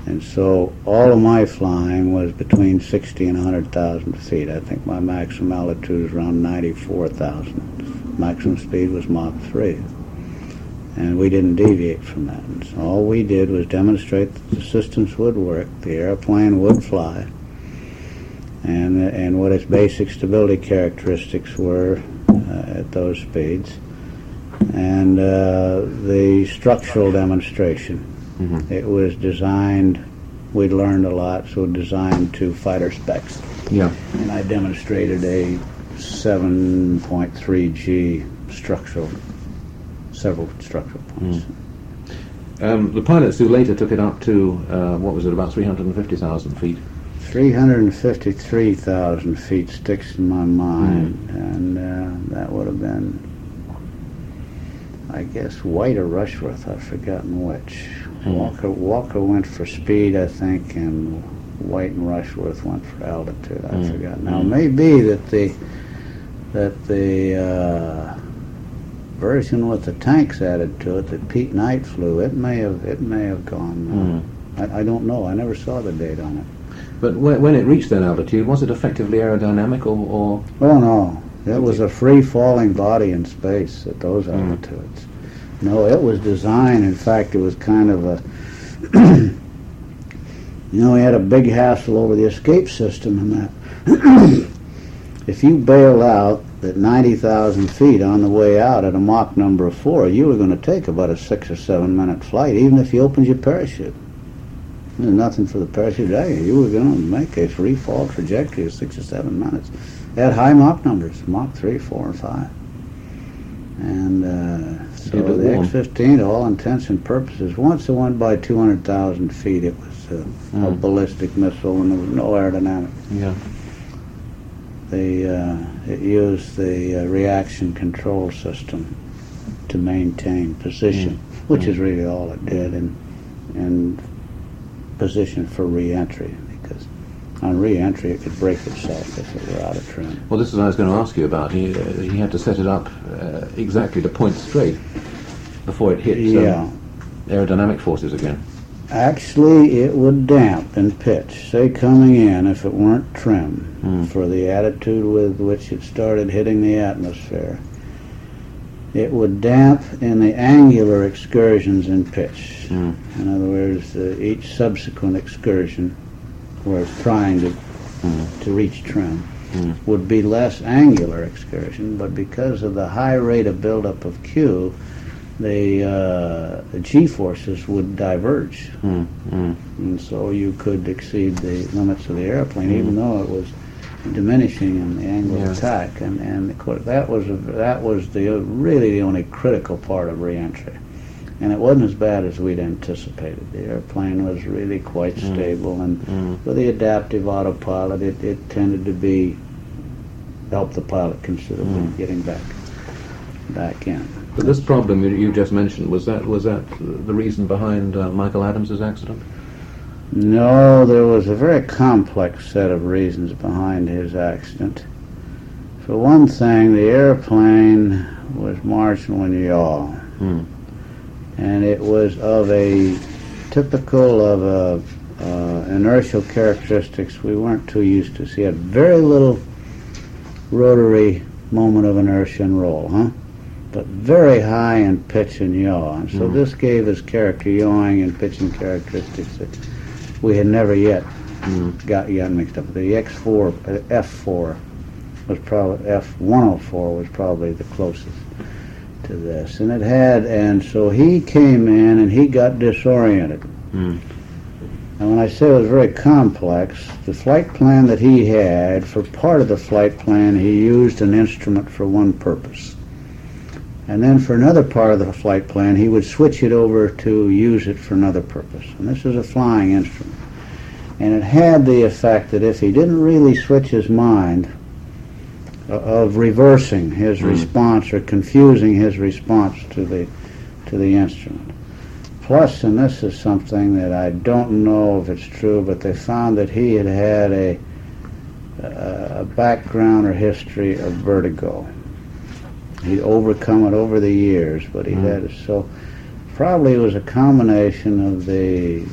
And so all of my flying was between 60 and 100,000 feet. I think my maximum altitude was around 94,000. Maximum speed was Mach 3 and we didn't deviate from that. And so all we did was demonstrate that the systems would work, the airplane would fly, and and what its basic stability characteristics were uh, at those speeds, and uh, the structural demonstration. Mhm. It was designed we'd learned a lot, so designed to fighter specs. Yeah. And I demonstrated a 7.3 G structural, several structural points. Um, the pilots who later took it up to, uh, what was it, about 350,000 feet. 353,000 feet sticks in my mind, and uh, that would have been, I guess, White or Rushworth. I've forgotten which. Walker Walker went for speed, I think, and White and Rushworth went for altitude. I Mm. forgot. Now, it Mm. may be that the that the uh, version with the tanks added to it that Pete Knight flew, it may have it may have gone. Uh, I, I don't know. I never saw the date on it. But when, when it reached that altitude, was it effectively aerodynamic or, or Oh no, it was a free falling body in space at those altitudes. No, it was designed. In fact, it was kind of a. you know, we had a big hassle over the escape system and that. if you bail out at 90,000 feet on the way out at a Mach number of four, you were going to take about a six or seven minute flight, even if you opened your parachute. There's nothing for the parachute. Hey, you were going to make a free fall trajectory of six or seven minutes at high Mach numbers, Mach 3, 4, and 5. And uh, so the warm. X-15, to all intents and purposes, once it went by 200,000 feet, it was uh, a Mm. ballistic missile and there was no aerodynamics. yeah? The, uh, it used the uh, reaction control system to maintain position, which Mm. is really all it did, and, and position for re-entry, because on re-entry it could break itself if it were out of trim. Well, this is what I was going to ask you about. He, uh, he had to set it up uh, exactly to point straight before it hit um, aerodynamic forces again. Actually, it would damp in pitch, say coming in, if it weren't trim, Mm. for the attitude with which it started hitting the atmosphere. It would damp in the angular excursions in pitch. Mm. In other words, uh, each subsequent excursion, where it's trying to, Mm. to reach trim, Mm. would be less angular excursion, but because of the high rate of buildup of Q, the uh, g-forces would diverge Mm. Mm. and so you could exceed the limits of the airplane, even though it was diminishing in the angle Mm. Of attack. And and of course, that was a, that was the really the only critical part of reentry, and it wasn't as bad as we'd anticipated. The airplane was really quite Mm. stable, and Mm. with the adaptive autopilot, it, it tended to be help the pilot considerably Mm. getting back back in. But this problem you, you just mentioned was that was that the reason behind uh, Michael Adams's accident? No, there was a very complex set of reasons behind his accident. For one thing, the airplane was marginal in yaw, Mm. and it was of a typical of a, uh, inertial characteristics we weren't too used to. See, had very little rotary moment of inertia and roll, huh? But very high in pitch and yaw, and so Mm. this gave his character yawing and pitching characteristics that we had never yet Mm. got yet mixed up. The X4, uh, F4 was probably F104 was probably the closest to this, and it had, and so he came in and he got disoriented. Mm. And when I say it was very complex, the flight plan that he had, for part of the flight plan, he used an instrument for one purpose. And then for another part of the flight plan, he would switch it over to use it for another purpose. And this is a flying instrument. And it had the effect that if he didn't really switch his mind uh, of reversing his Mm. response or confusing his response to the to the instrument. Plus, and this is something that I don't know if it's true, but they found that he had had a a background or history of vertigo. He'd overcome it over the years, but he Mm. had it. So probably it was a combination of the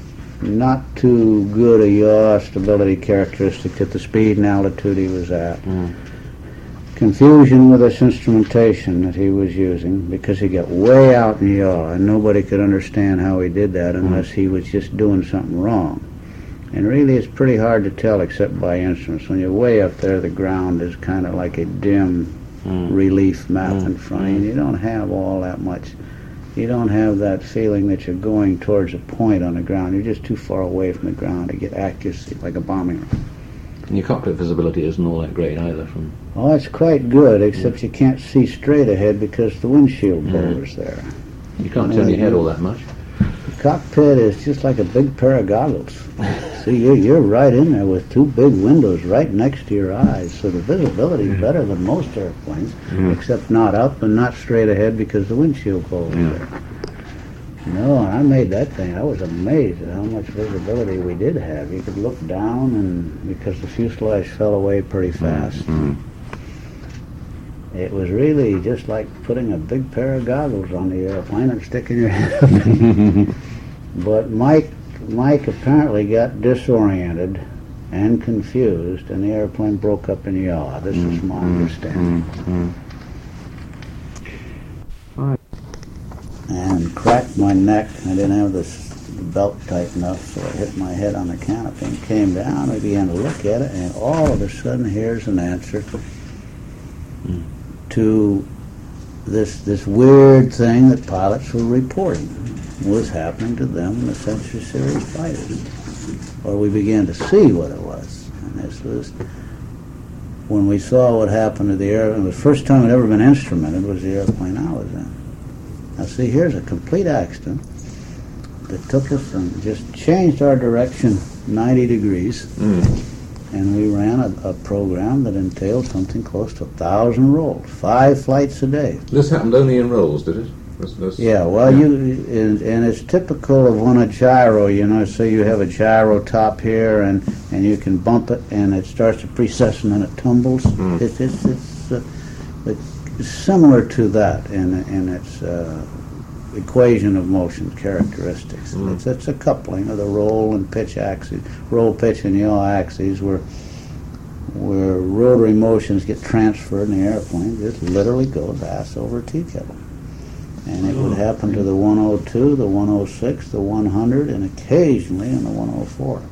not too good a yaw stability characteristic at the speed and altitude he was at. Mm. Confusion with this instrumentation that he was using because he got way out in yaw and nobody could understand how he did that unless he was just doing something wrong. And really it's pretty hard to tell except by instruments. When you're way up there the ground is kind of like a dim Mm. relief map Mm. in front of you. and You don't have all that much you don't have that feeling that you're going towards a point on the ground. You're just too far away from the ground to get accuracy like a bombing run. And your cockpit visibility isn't all that great either from Oh, it's quite good, except you can't see straight ahead because the windshield boulder's there. you can't turn your head all that much. Cockpit is just like a big pair of goggles. See, you're, you're right in there with two big windows right next to your eyes, so the visibility is better than most airplanes, except not up and not straight ahead because the windshield boulder's Yeah. there. No, and I made that thing. I was amazed at how much visibility we did have. You could look down, and because the fuselage fell away pretty fast, Mm. It was really just like putting a big pair of goggles on the airplane and sticking your head up. but Mike, Mike apparently got disoriented and confused, and the airplane broke up in yaw. This is my mm-hmm. understanding. Mm-hmm. Right. And cracked my neck. I didn't have this belt tight enough, so I hit my head on the canopy and came down. I began to look at it, and all of a sudden, here's an answer mm. To this this weird thing that pilots were reporting was happening to them in the Century Series fighters. Or we began to see what it was, and this was when we saw what happened to the airplane. The first time it ever been instrumented was the airplane I was in. Now see, here's a complete accident that took us and just changed our direction 90 degrees, mm. And we ran a, a program that entailed something close to a thousand rolls, five flights a day. This happened only in rolls, did it? This, this, Yeah, well, you and, and it's typical of on a gyro. You know, so you have a gyro top here, and and you can bump it, and it starts to precess, and then it tumbles. It's it's it's, uh, it's similar to that and and its uh, equation of motion characteristics. Mm. It's it's a coupling of the roll and pitch axes, roll, pitch, and yaw axes, where where rotary motions get transferred in the airplane. Just literally goes ass over tea kettle. And it would oh, happen to the 102, the 106, the 100, and occasionally in the 104.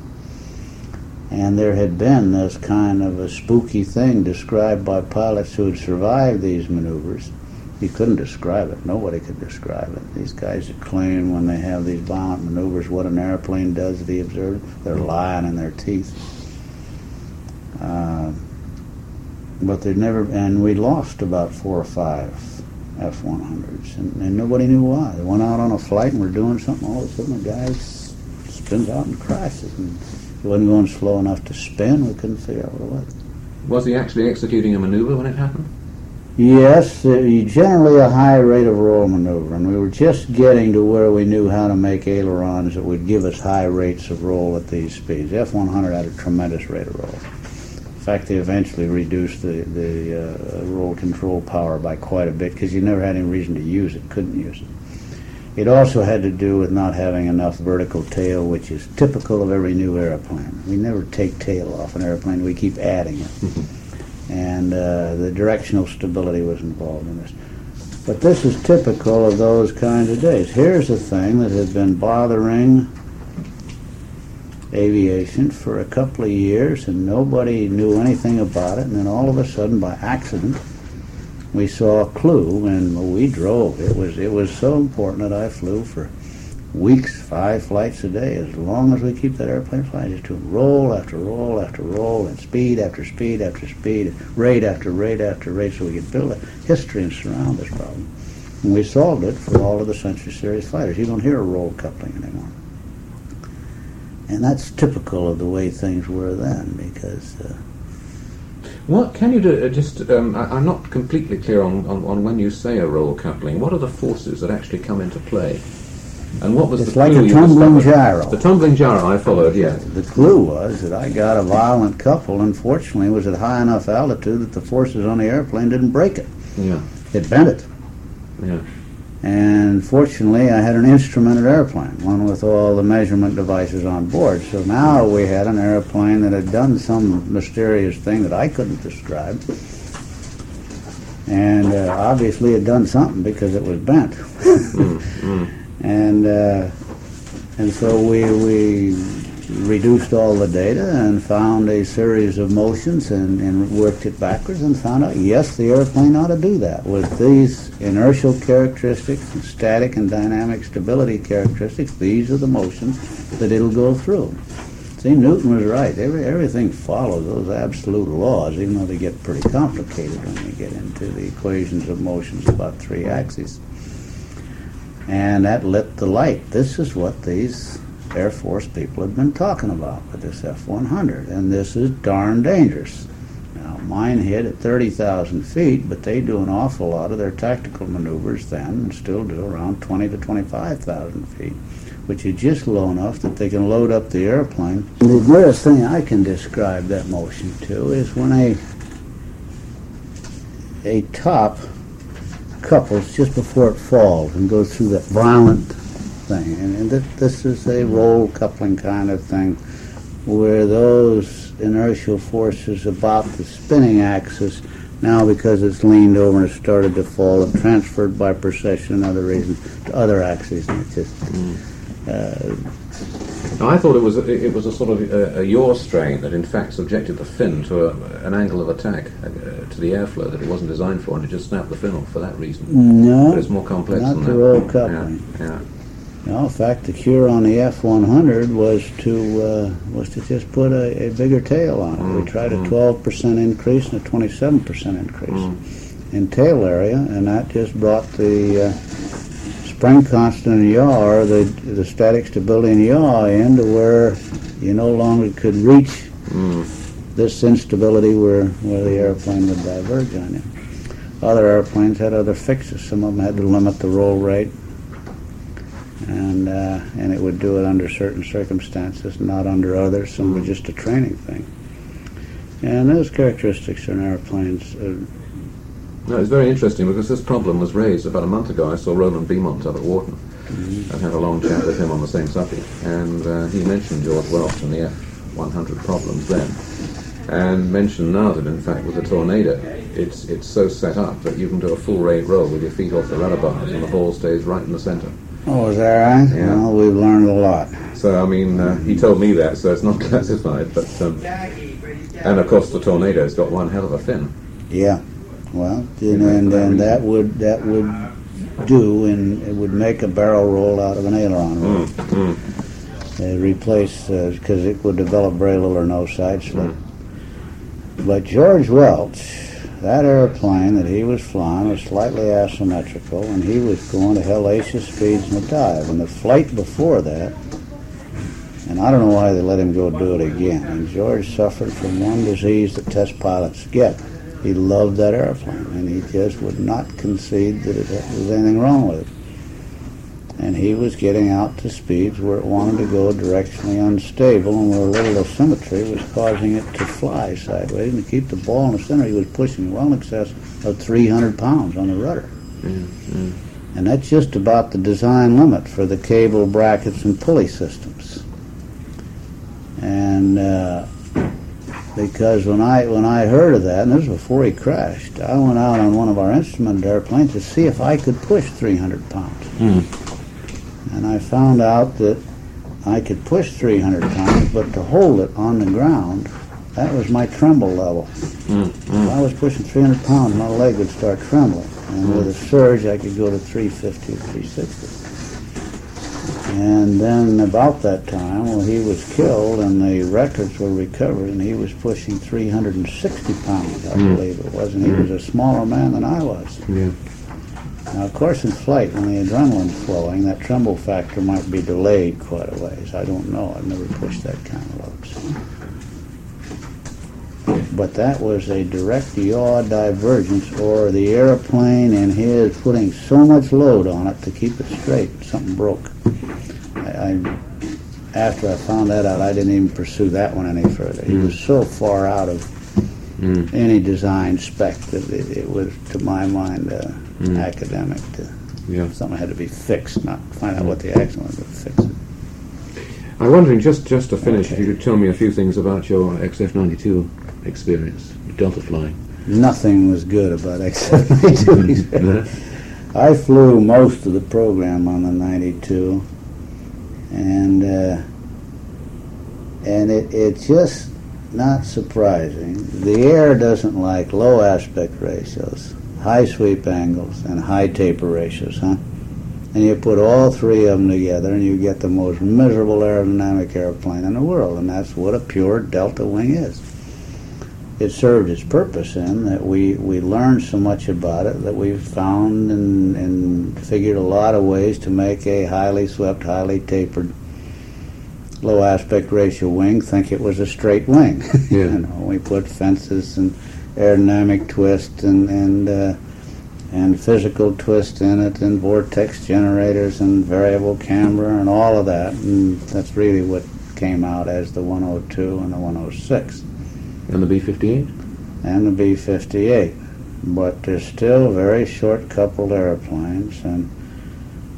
And there had been this kind of a spooky thing described by pilots who had survived these maneuvers. You couldn't describe it. Nobody could describe it. These guys that claim when they have these violent maneuvers what an airplane does to the observer, they're lying in their teeth. Uh, but they never, and we lost about four or five F-100s, and, and nobody knew why. They went out on a flight and were doing something. All of a sudden, the guy spins out and crashes. And he wasn't going slow enough to spin. We couldn't figure out what it was. Was he actually executing a maneuver when it happened? Yes, uh, generally a high rate of roll maneuver, and we were just getting to where we knew how to make ailerons that would give us high rates of roll at these speeds. F-100 had a tremendous rate of roll. In fact, they eventually reduced the, the uh, roll control power by quite a bit because you never had any reason to use it, couldn't use it. It also had to do with not having enough vertical tail, which is typical of every new airplane. We never take tail off an airplane, we keep adding it and uh, the directional stability was involved in this. But this is typical of those kinds of days. Here's a thing that had been bothering aviation for a couple of years, and nobody knew anything about it. And then all of a sudden, by accident, we saw a clue, and we drove. It was it was so important that I flew for weeks, five flights a day, as long as we keep that airplane flying, just to roll after roll after roll, and speed after speed after speed, rate after rate after rate, so we could build a history and surround this problem. And we solved it for all of the Century Series fighters. You don't hear a roll coupling anymore. And that's typical of the way things were then, because uh, What can you do? Uh, just, um, I, I'm not completely clear on, on, on when you say a roll coupling. What are the forces that actually come into play? And what was It's the like clue a tumbling gyro. The tumbling gyro I followed, yeah. the clue was that I got a violent couple, unfortunately, it was at high enough altitude that the forces on the airplane didn't break it. Yeah, It bent it. yeah. And fortunately, I had an instrumented airplane, one with all the measurement devices on board. So now we had an airplane that had done some mysterious thing that I couldn't describe. And uh, obviously, it had done something because it was bent. and uh, and so we we reduced all the data and found a series of motions and, and worked it backwards and found out, yes, the airplane ought to do that. With these inertial characteristics, and static and dynamic stability characteristics, these are the motions that it'll go through. See, Newton was right. Every, everything follows those absolute laws, even though they get pretty complicated when you get into the equations of motions about three axes. And that lit the light. This is what these Air Force people had been talking about with this F-100, and this is darn dangerous. Now, mine hit at 30,000 feet, but they do an awful lot of their tactical maneuvers then, and still do around 20 to 25,000 feet, which is just low enough that they can load up the airplane. The nearest thing I can describe that motion to is when a a top couples just before it falls and goes through that violent thing. And, and th- this is a roll coupling kind of thing where those inertial forces about the spinning axis now because it's leaned over and started to fall have transferred by precession and other reasons to other axes and it just uh, Now, I thought it was a, it was a sort of a, a yaw strain that in fact subjected the fin to a, an angle of attack uh, to the airflow that it wasn't designed for, and it just snapped the fin off for that reason. no But it's more complex not than the that. roll Yeah, coupling. yeah. No, in fact, the cure on the F-100 was to uh, was to just put a, a bigger tail on it. we tried a 12% increase and a 27% increase in tail area, and that just brought the uh, spring constant in yaw, or the the static stability in yaw, into where you no longer could reach this instability where where the airplane would diverge on you. Other airplanes had other fixes. Some of them had to limit the roll rate and uh, and it would do it under certain circumstances, not under others. Some were just a training thing. And those characteristics in airplanes, uh, No, it's very interesting because this problem was raised about a month ago. I saw Roland Beamont up at Warton. I had a long chat with him on the same subject, and uh, he mentioned George Welch and the F-100 problems then, and mentioned now that in fact with the Tornado, it's it's so set up that you can do a full rate roll with your feet off the rudder bars and the ball stays right in the center. oh, is that right? Yeah. Well, we've learned a lot. So I mean, uh, he told me that, so it's not classified, but um, and of course the Tornado's got one hell of a fin. Yeah. Well, Yeah, and for and, that and that would that would do, and it would make a barrel roll out of an aileron roll. Mm, They replace because it would develop very little or no side slip. Mm. But George Welch, that airplane that he was flying was slightly asymmetrical, and he was going to hellacious speeds in the dive. And the flight before that, and I don't know why they let him go do it again. And George suffered from one disease that test pilots get. He loved that airplane, and he just would not concede that it, there was anything wrong with it. And he was getting out to speeds where it wanted to go directionally unstable and where a little asymmetry was causing it to fly sideways and to keep the ball in the center. He was pushing well in excess of 300 pounds on the rudder. And that's just about the design limit for the cable brackets and pulley systems. And uh, because when I when I heard of that, and this was before he crashed, I went out on one of our instrumented airplanes to see if I could push 300 pounds. Hmm. And I found out that I could push 300 pounds, but to hold it on the ground, that was my tremble level. Hmm, hmm. If I was pushing 300 pounds, my leg would start trembling, and with a surge, I could go to 350 or 360. And then about that time, well, he was killed, and the records were recovered, and he was pushing 360 pounds, I hmm. believe it was, and he was a hmm. smaller man than I was. Yeah. Now, of course, in flight, when the adrenaline's flowing, that tremble factor might be delayed quite a ways. I don't know. I've never pushed that kind of loads. But that was a direct yaw divergence, or the airplane and his putting so much load on it to keep it straight, something broke. I, I after I found that out, I didn't even pursue that one any further. He hmm. was so far out of hmm. any design spec that it, it was, to my mind, uh, hmm. academic. To, Yeah. Something had to be fixed, not find out what the accident was, but fix it. I'm wondering, just just to finish, if you could tell me a few things about your XF-92 experience, Delta flying. Nothing was good about X-72. I flew most of the program on the 92, and uh, and it, it's just not surprising. The air doesn't like low aspect ratios, high sweep angles, and high taper ratios, huh? And you put all three of them together, and you get the most miserable aerodynamic airplane in the world, and that's what a pure delta wing is. It served its purpose in that we, we learned so much about it that we found and, and figured a lot of ways to make a highly swept, highly tapered low aspect ratio wing think it was a straight wing. Yeah. you know, we put fences and aerodynamic twist and and uh, and physical twist in it and vortex generators and variable camber and all of that and that's really what came out as the 102 and the 106 And the B-58? and the B-58 but they're still very short coupled airplanes and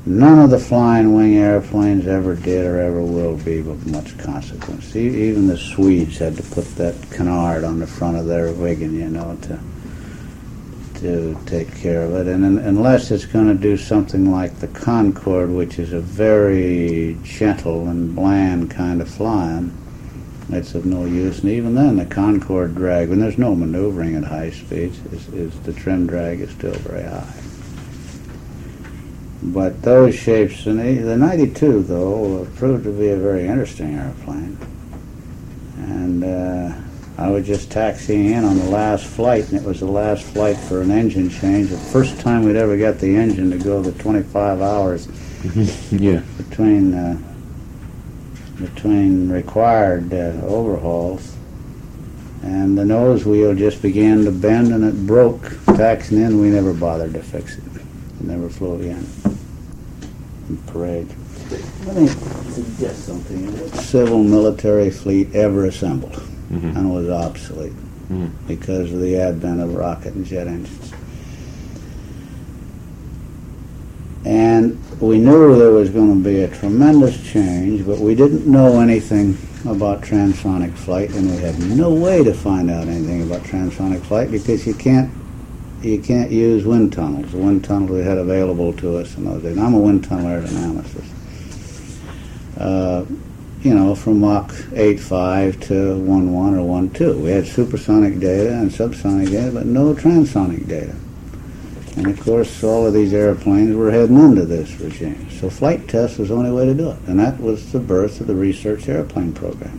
None of the flying wing airplanes ever did or ever will be of much consequence. Even the Swedes had to put that canard on the front of their Viggen, you know, to to take care of it. And un- unless it's going to do something like the Concorde, which is a very gentle and bland kind of flying, it's of no use. And even then, the Concorde drag, when there's no maneuvering at high speeds, is, is the trim drag is still very high. But those shapes, and the, the 92 though, proved to be a very interesting airplane. And uh, I was just taxiing in on the last flight, and it was the last flight for an engine change. The first time we'd ever got the engine to go the 25 hours yeah. between uh, between required uh, overhauls. And the nose wheel just began to bend, and it broke. Taxing in, we never bothered to fix it. It never flew again. In parade. Let me suggest something. What civil military fleet ever assembled Mhm. and was obsolete Mm. because of the advent of rocket and jet engines. And we knew there was going to be a tremendous change, but we didn't know anything about transonic flight, and we had no way to find out anything about transonic flight because you can't you can't use wind tunnels. The wind tunnels we had available to us in those days. I'm a wind tunnel aerodynamicist. Uh, you know, from Mach 8.5 to 1.1 or 1.2. We had supersonic data and subsonic data, but no transonic data. And of course, all of these airplanes were heading into this regime. So flight test was the only way to do it. And that was the birth of the research airplane program.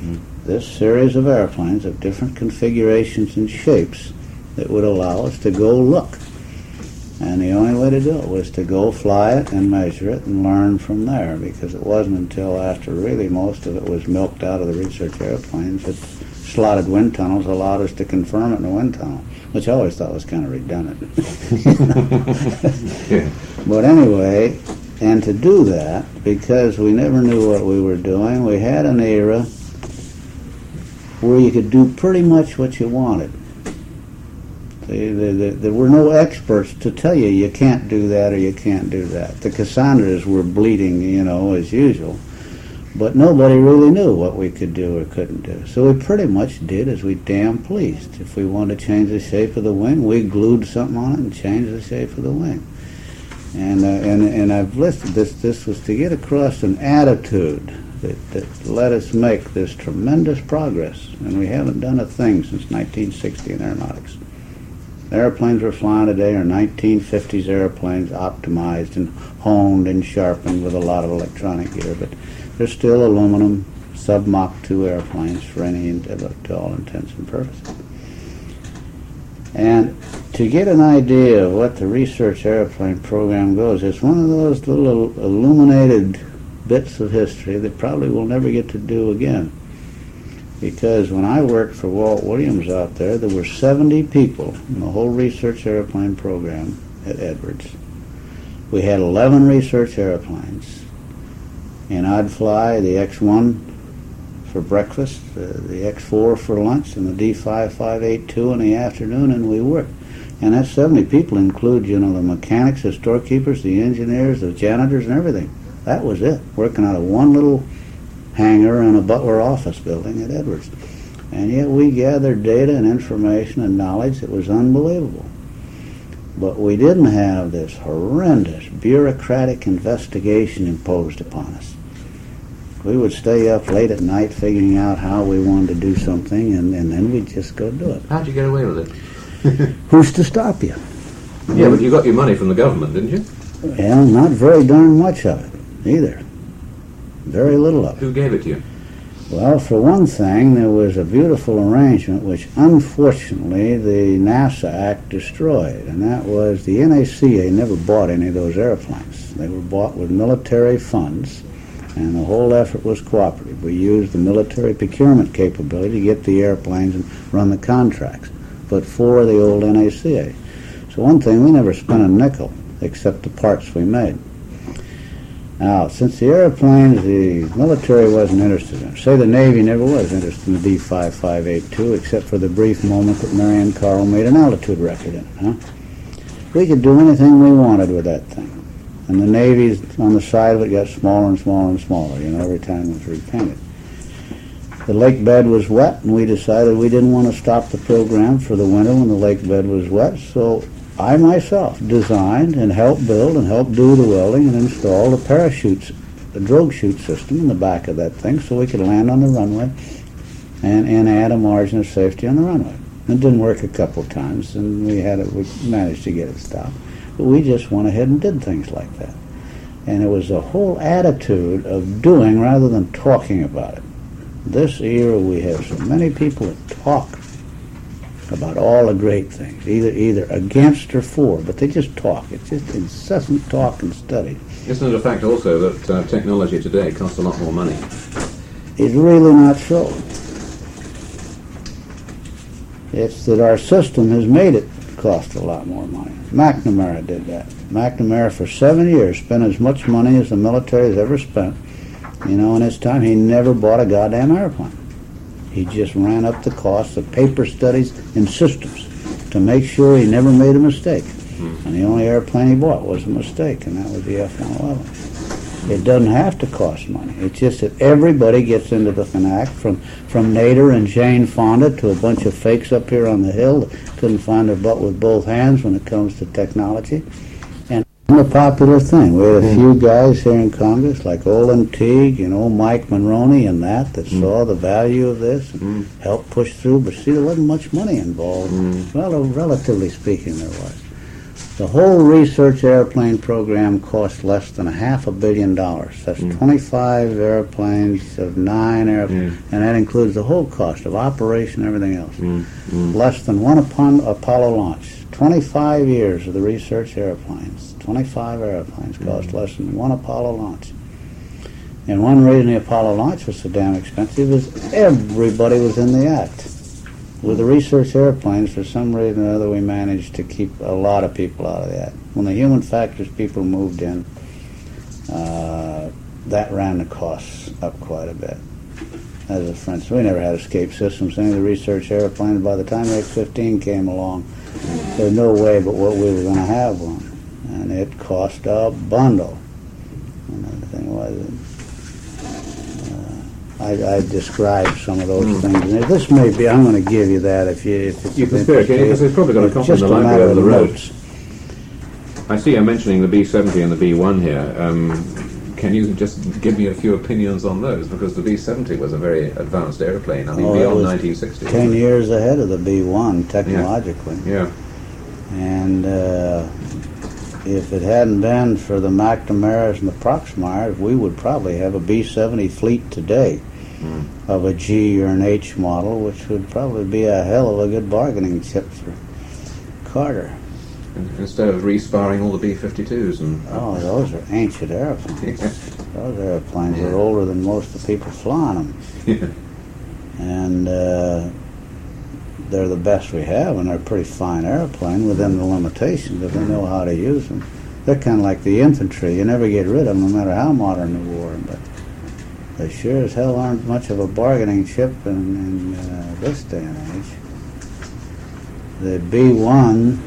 Hmm. This series of airplanes of different configurations and shapes that would allow us to go look. And the only way to do it was to go fly it and measure it and learn from there because it wasn't until after really most of it was milked out of the research airplanes that slotted wind tunnels allowed us to confirm it in a wind tunnel, which I always thought was kind of redundant. Yeah. But anyway, and to do that, because we never knew what we were doing, we had an era where you could do pretty much what you wanted. See, there, there, there were no experts to tell you you can't do that or you can't do that. The Cassandras were bleeding, you know, as usual, but nobody really knew what we could do or couldn't do. So we pretty much did as we damn pleased. If we wanted to change the shape of the wing, we glued something on it and changed the shape of the wing. And uh, and and I've listed this. This was to get across an attitude that, that let us make this tremendous progress, and we haven't done a thing since 1960 in aeronautics. The airplanes we're flying today are 1950s airplanes, optimized and honed and sharpened with a lot of electronic gear, but they're still aluminum sub Mach 2 airplanes for any to all intents and purposes. And to get an idea of what the research airplane program goes, it's one of those little illuminated bits of history that probably we'll never get to do again. Because when I worked for Walt Williams out there, there were 70 people in the whole research airplane program at Edwards. We had 11 research airplanes. And I'd fly the X-1 for breakfast, uh, the X4 for lunch, and the D-558-2 in the afternoon, and we worked. And that 70 people include, you know, the mechanics, the storekeepers, the engineers, the janitors, and everything. That was it, working out of one little hangar in a Butler office building at Edwards. And yet we gathered data and information and knowledge that was unbelievable. But we didn't have this horrendous bureaucratic investigation imposed upon us. We would stay up late at night figuring out how we wanted to do something, and, and then we'd just go do it. How'd you get away with it? Who's to stop you? Yeah, but you got your money from the government, didn't you? Well, not very darn much of it, either. Very little of it. Who gave it to you? Well, for one thing, there was a beautiful arrangement which unfortunately the NASA Act destroyed, and that was the NACA never bought any of those airplanes. They were bought with military funds, and the whole effort was cooperative. We used the military procurement capability to get the airplanes and run the contracts, but for the old NACA. So one thing, we never spent a nickel except the parts we made. Now, since the airplanes the military wasn't interested in, say the Navy never was interested in the D-558-2, except for the brief moment that Marion Carl made an altitude record in it, huh? We could do anything we wanted with that thing. And the Navy's on the side of it got smaller and smaller and smaller, you know, every time it was repainted. The lake bed was wet, and we decided we didn't want to stop the program for the winter when the lake bed was wet, so I myself designed and helped build and helped do the welding and install the parachutes, the drogue chute system in the back of that thing so we could land on the runway and, and add a margin of safety on the runway. It didn't work a couple times and we had it, we managed to get it stopped. But we just went ahead and did things like that. And it was a whole attitude of doing rather than talking about it. This era we have so many people that talk about all the great things, either either against or for, but they just talk. It's just incessant talk and study. Isn't it a fact also that uh, technology today costs a lot more money? It's really not so. It's that our system has made it cost a lot more money. McNamara did that. McNamara for seven years spent as much money as the military has ever spent. You know, in his time, he never bought a goddamn airplane. He just ran up the costs of paper studies and systems to make sure he never made a mistake. Hmm. And the only airplane he bought was a mistake, and that was the F-111. It doesn't have to cost money. It's just that everybody gets into the FNAC, from, from Nader and Jane Fonda to a bunch of fakes up here on the hill that couldn't find their butt with both hands when it comes to technology. And it's a popular thing. We had a few guys here in Congress, like Olin Teague and old Mike Monroney and that, that mm. saw the value of this and mm. helped push through. But see, there wasn't much money involved. Mm. Well, relatively speaking, there was. The whole research airplane program cost less than a half a billion dollars. That's mm. 25 airplanes of nine airplanes, mm. and that includes the whole cost of operation, everything else. Mm. Less than one upon Apollo launch. 25 years of the research airplanes. 25 airplanes cost less than one Apollo launch. And one reason the Apollo launch was so damn expensive is everybody was in the act. With the research airplanes, for some reason or other, we managed to keep a lot of people out of that. When the human factors people moved in, uh, that ran the costs up quite a bit. As a for instance, we never had escape systems. Any of the research airplanes, by the time X-15 came along, there was no way but what we were going to have one. And it cost a bundle. And the thing was, I, I described some of those things. And this may be, I'm going to give you that if you... If it's You can of spare it, because they've probably got a copy in the library over of the road. notes. I see you're mentioning the B-70 and the B-1 here. Um, can you just give me a few opinions on those? Because the B-70 was a very advanced airplane. I mean, Oh, it beyond was 1960. Ten years ahead of the B-1 technologically. Yeah. And uh, if it hadn't been for the McNamara's and the Proxmires, we would probably have a B-70 fleet today of a G or an H model, which would probably be a hell of a good bargaining chip for Carter. Instead of resparring all the B-52s and... Oh, those are ancient airplanes. Yeah. Those airplanes are older than most of the people flying them. Yeah. and uh, they're the best we have, and they're a pretty fine airplane within the limitations if we know how to use them. They're kind of like the infantry; you never get rid of them, no matter how modern the war. But they sure as hell aren't much of a bargaining chip in, in uh, this day and age. The B-1,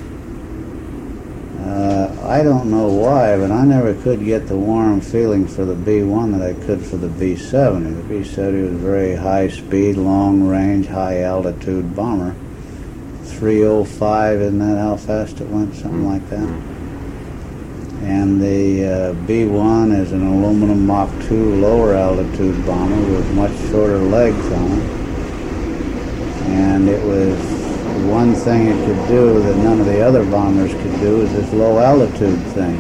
uh, I don't know why, but I never could get the warm feeling for the B-1 that I could for the B-70. The B-70 was a very high speed, long range, high altitude bomber. 305, isn't that how fast it went? Something like that. And the uh, B-1 is an aluminum Mach 2 lower altitude bomber with much shorter legs on it. And it was one thing it could do that none of the other bombers could do is this low altitude thing.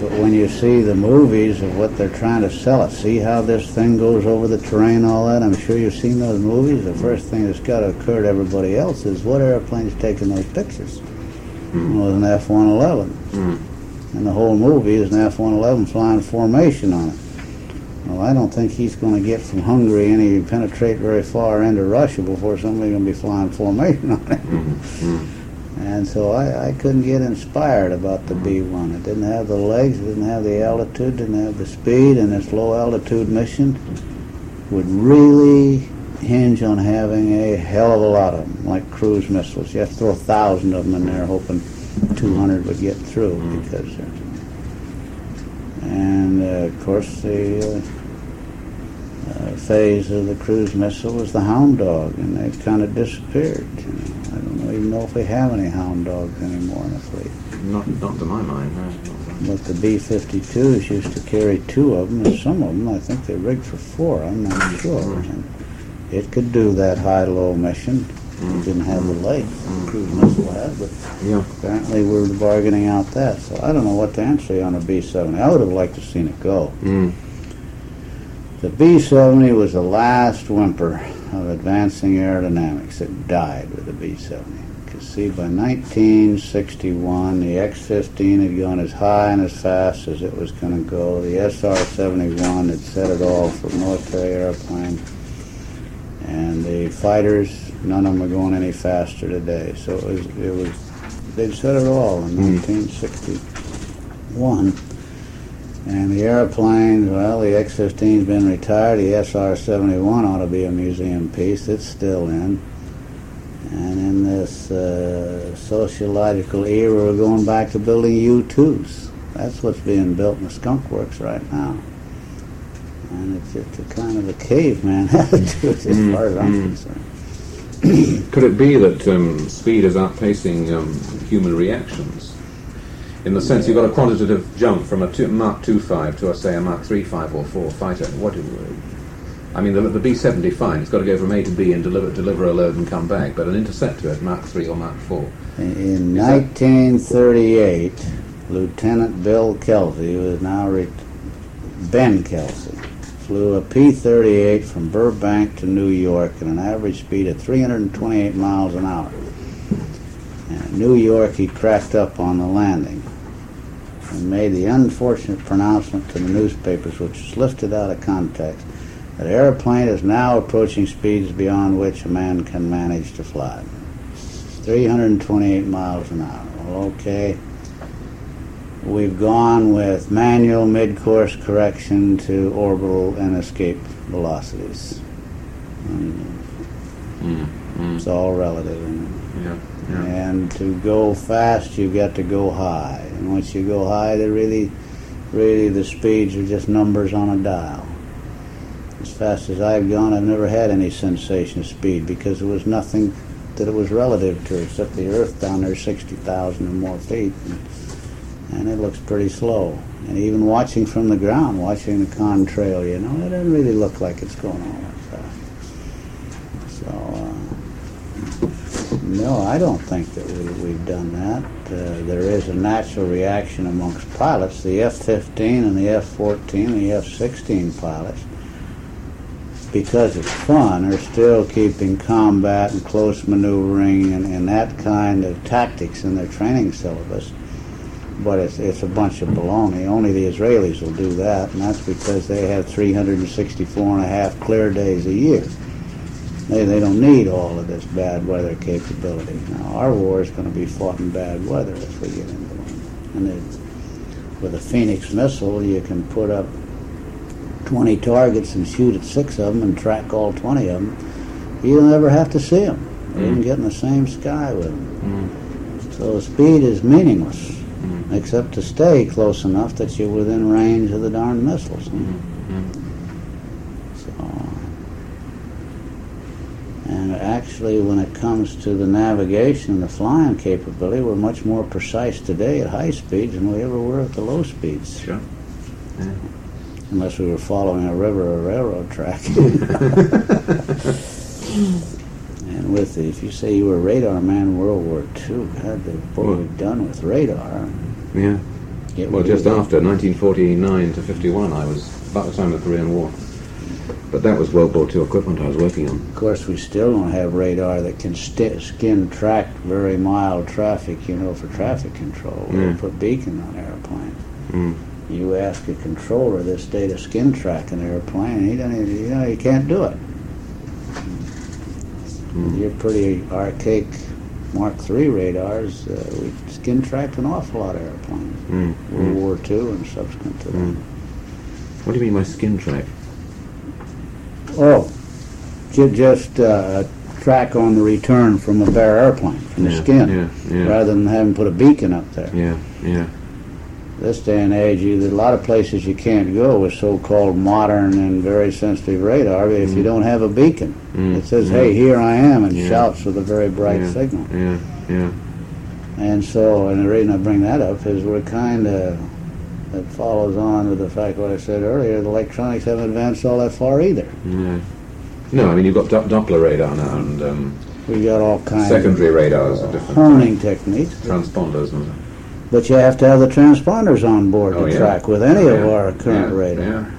But when you see the movies of what they're trying to sell it, see how this thing goes over the terrain, all that. I'm sure you've seen those movies. The first thing that's got to occur to everybody else is what airplane's taking those pictures. Hmm. Well, it was an F-111, hmm. and the whole movie is an F-111 flying formation on it. Well, I don't think he's going to get from Hungary any penetrate very far into Russia before somebody's going to be flying formation on it. And so I, I couldn't get inspired about the B-1. It didn't have the legs, it didn't have the altitude, didn't have the speed, and this low altitude mission would really hinge on having a hell of a lot of them, like cruise missiles. You have to throw a thousand of them in there, hoping 200 would get through because. And uh, of course, the uh, phase of the cruise missile was the Hound Dog, and they've kind of disappeared. You know. I don't even know if we have any Hound Dogs anymore in the fleet. Not, not to my mind. No, But the B-52s used to carry two of them, and some of them, I think they rigged for four. I'm not sure. And it could do that high-low mission. It didn't have the legs the cruise missile had, but yeah. apparently we're bargaining out that. So I don't know what to answer you on a B-70. I would have liked to seen it go. Mm. The B-70 was the last whimper of advancing aerodynamics. It died with the B-70. Because see, by 1961, the X-15 had gone as high and as fast as it was going to go. The SR-71 had set it all for military airplane. And the fighters, none of them are going any faster today. So it was, it was they'd set it all in hmm. 1961. And the airplanes, well, the X-15's been retired. The SR-71 ought to be a museum piece. It's still in. And in this uh, sociological era, we're going back to building U-2s. That's what's being built in the Skunk Works right now. And it's just a kind of a caveman attitude as far as I'm concerned. Could it be that um, speed is outpacing um, human reactions? In the sense you've got a quantitative jump from a two, Mach 2.5 to, a, say, a Mach 3.5 or 4 fighter. What do I mean, the, the B-70 fine. It's got to go from A to B and deliver, deliver a load and come back. But an interceptor at Mach 3 or Mach 4. In 1938, Lieutenant Bill Kelsey, who is now re- Ben Kelsey, flew a P-38 from Burbank to New York at an average speed of 328 miles an hour. And at New York, he cracked up on the landing and made the unfortunate pronouncement to the newspapers, which was lifted out of context, that airplane is now approaching speeds beyond which a man can manage to fly. 328 miles an hour. Well, okay. We've gone with manual mid-course correction to orbital and escape velocities. Hmm. Hmm. And It's all relative. Yeah. yeah. And to go fast, you've got to go high. And once you go high, they really, really, the speeds are just numbers on a dial. As fast as I've gone, I've never had any sensation of speed because there was nothing that it was relative to except the Earth down there, 60,000 or more feet. And, and it looks pretty slow. And even watching from the ground, watching the contrail, you know, it doesn't really look like it's going all that fast. So, uh, no, I don't think that we, we've done that. Uh, there is a natural reaction amongst pilots. The F-15 and the F-14 and the F-16 pilots, because it's fun, are still keeping combat and close maneuvering and, and that kind of tactics in their training syllabus. But it's, it's a bunch of baloney. Only the Israelis will do that, and that's because they have 364 and a half clear days a year. They, they don't need all of this bad weather capability. Now, our war is going to be fought in bad weather if we get into one. And it, with a Phoenix missile, you can put up 20 targets and shoot at six of them and track all 20 of them. You don't ever have to see them. You can get in the same sky with them. Mm. So speed is meaningless, mm. except to stay close enough that you're within range of the darn missiles. Mm-hmm. So, And actually, when it comes to the navigation and the flying capability, we're much more precise today at high speeds than we ever were at the low speeds. Sure. Unless we were following a river or railroad track. and with the, if you say you were a radar man in World War II, God, the, what Well- we've done with radar. Yeah. Well, just after 1949 to 51, I was about the time of the Korean War. But that was World War II equipment I was working on. Of course, we still don't have radar that can skin track very mild traffic, you know, for traffic control. We Yeah. put beacon on airplanes. Mm. You ask a controller this day to skin track an airplane, he doesn't even, you know, he can't do it. Mm. Your pretty archaic Mark III radars, uh, we skin tracked an awful lot of airplanes. Mm. World Mm. War II and subsequent to that. Mm. What do you mean by skin track? Oh, ju- just uh, track on the return from a bare airplane, from the skin. Yeah, yeah, rather than having put a beacon up there. yeah, yeah. This day and age, you, there's a lot of places you can't go with so-called modern and very sensitive radar if you don't have a beacon. Mm. It says, Mm. "Hey, here I am," and Yeah. shouts with a very bright yeah, signal. Yeah, yeah. And so, and the reason I bring that up is we're kind of that follows on to the fact what I said earlier. The electronics haven't advanced all that far either. No. No, I mean, you've got Do- Doppler radar now and um, We got all kinds secondary radars of of different honing techniques, transponders and but you have to have the transponders on board Oh, to yeah. track with any Oh, of yeah. our current yeah, radar. Yeah.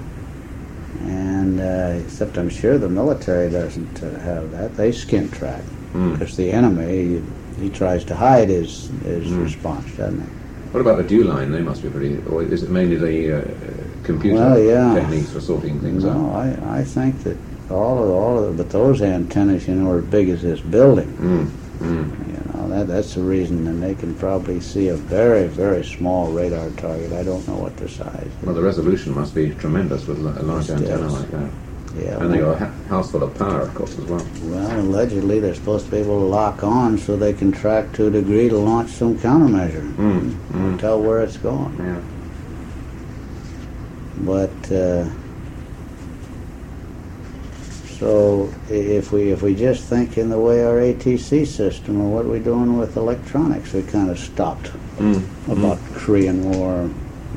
And uh, except I'm sure the military doesn't uh, have that. They skin track Mm. because the enemy he, he tries to hide his his Mm. response, doesn't he? What about the DEW Line? They must be pretty. Or is it mainly the uh, computer Well, yeah. techniques for sorting things out? No, I, I think that all of all of but those antennas, you know, are as big as this building. Mm. Mm. You know that that's the reason, and they can probably see a very very small radar target. I don't know what the size. is. Well, the resolution must be tremendous with a large antenna like that. Yeah. And they got a house full of power, of course, as well. Well, allegedly they're supposed to be able to lock on so they can track to a degree to launch some countermeasure. Mm. Mm. Tell where it's going. Yeah. But uh, so if we if we just think in the way our ATC system or what we're doing with electronics, we kind of stopped Mm. about the Korean War.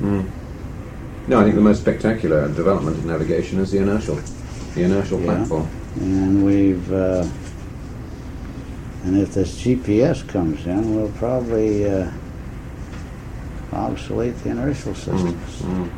Mm. No, I think the most spectacular development in navigation is the inertial, the inertial Yeah. platform. And we've, uh, and if this GPS comes in, we'll probably uh, obsolete the inertial Mm. systems. Mm.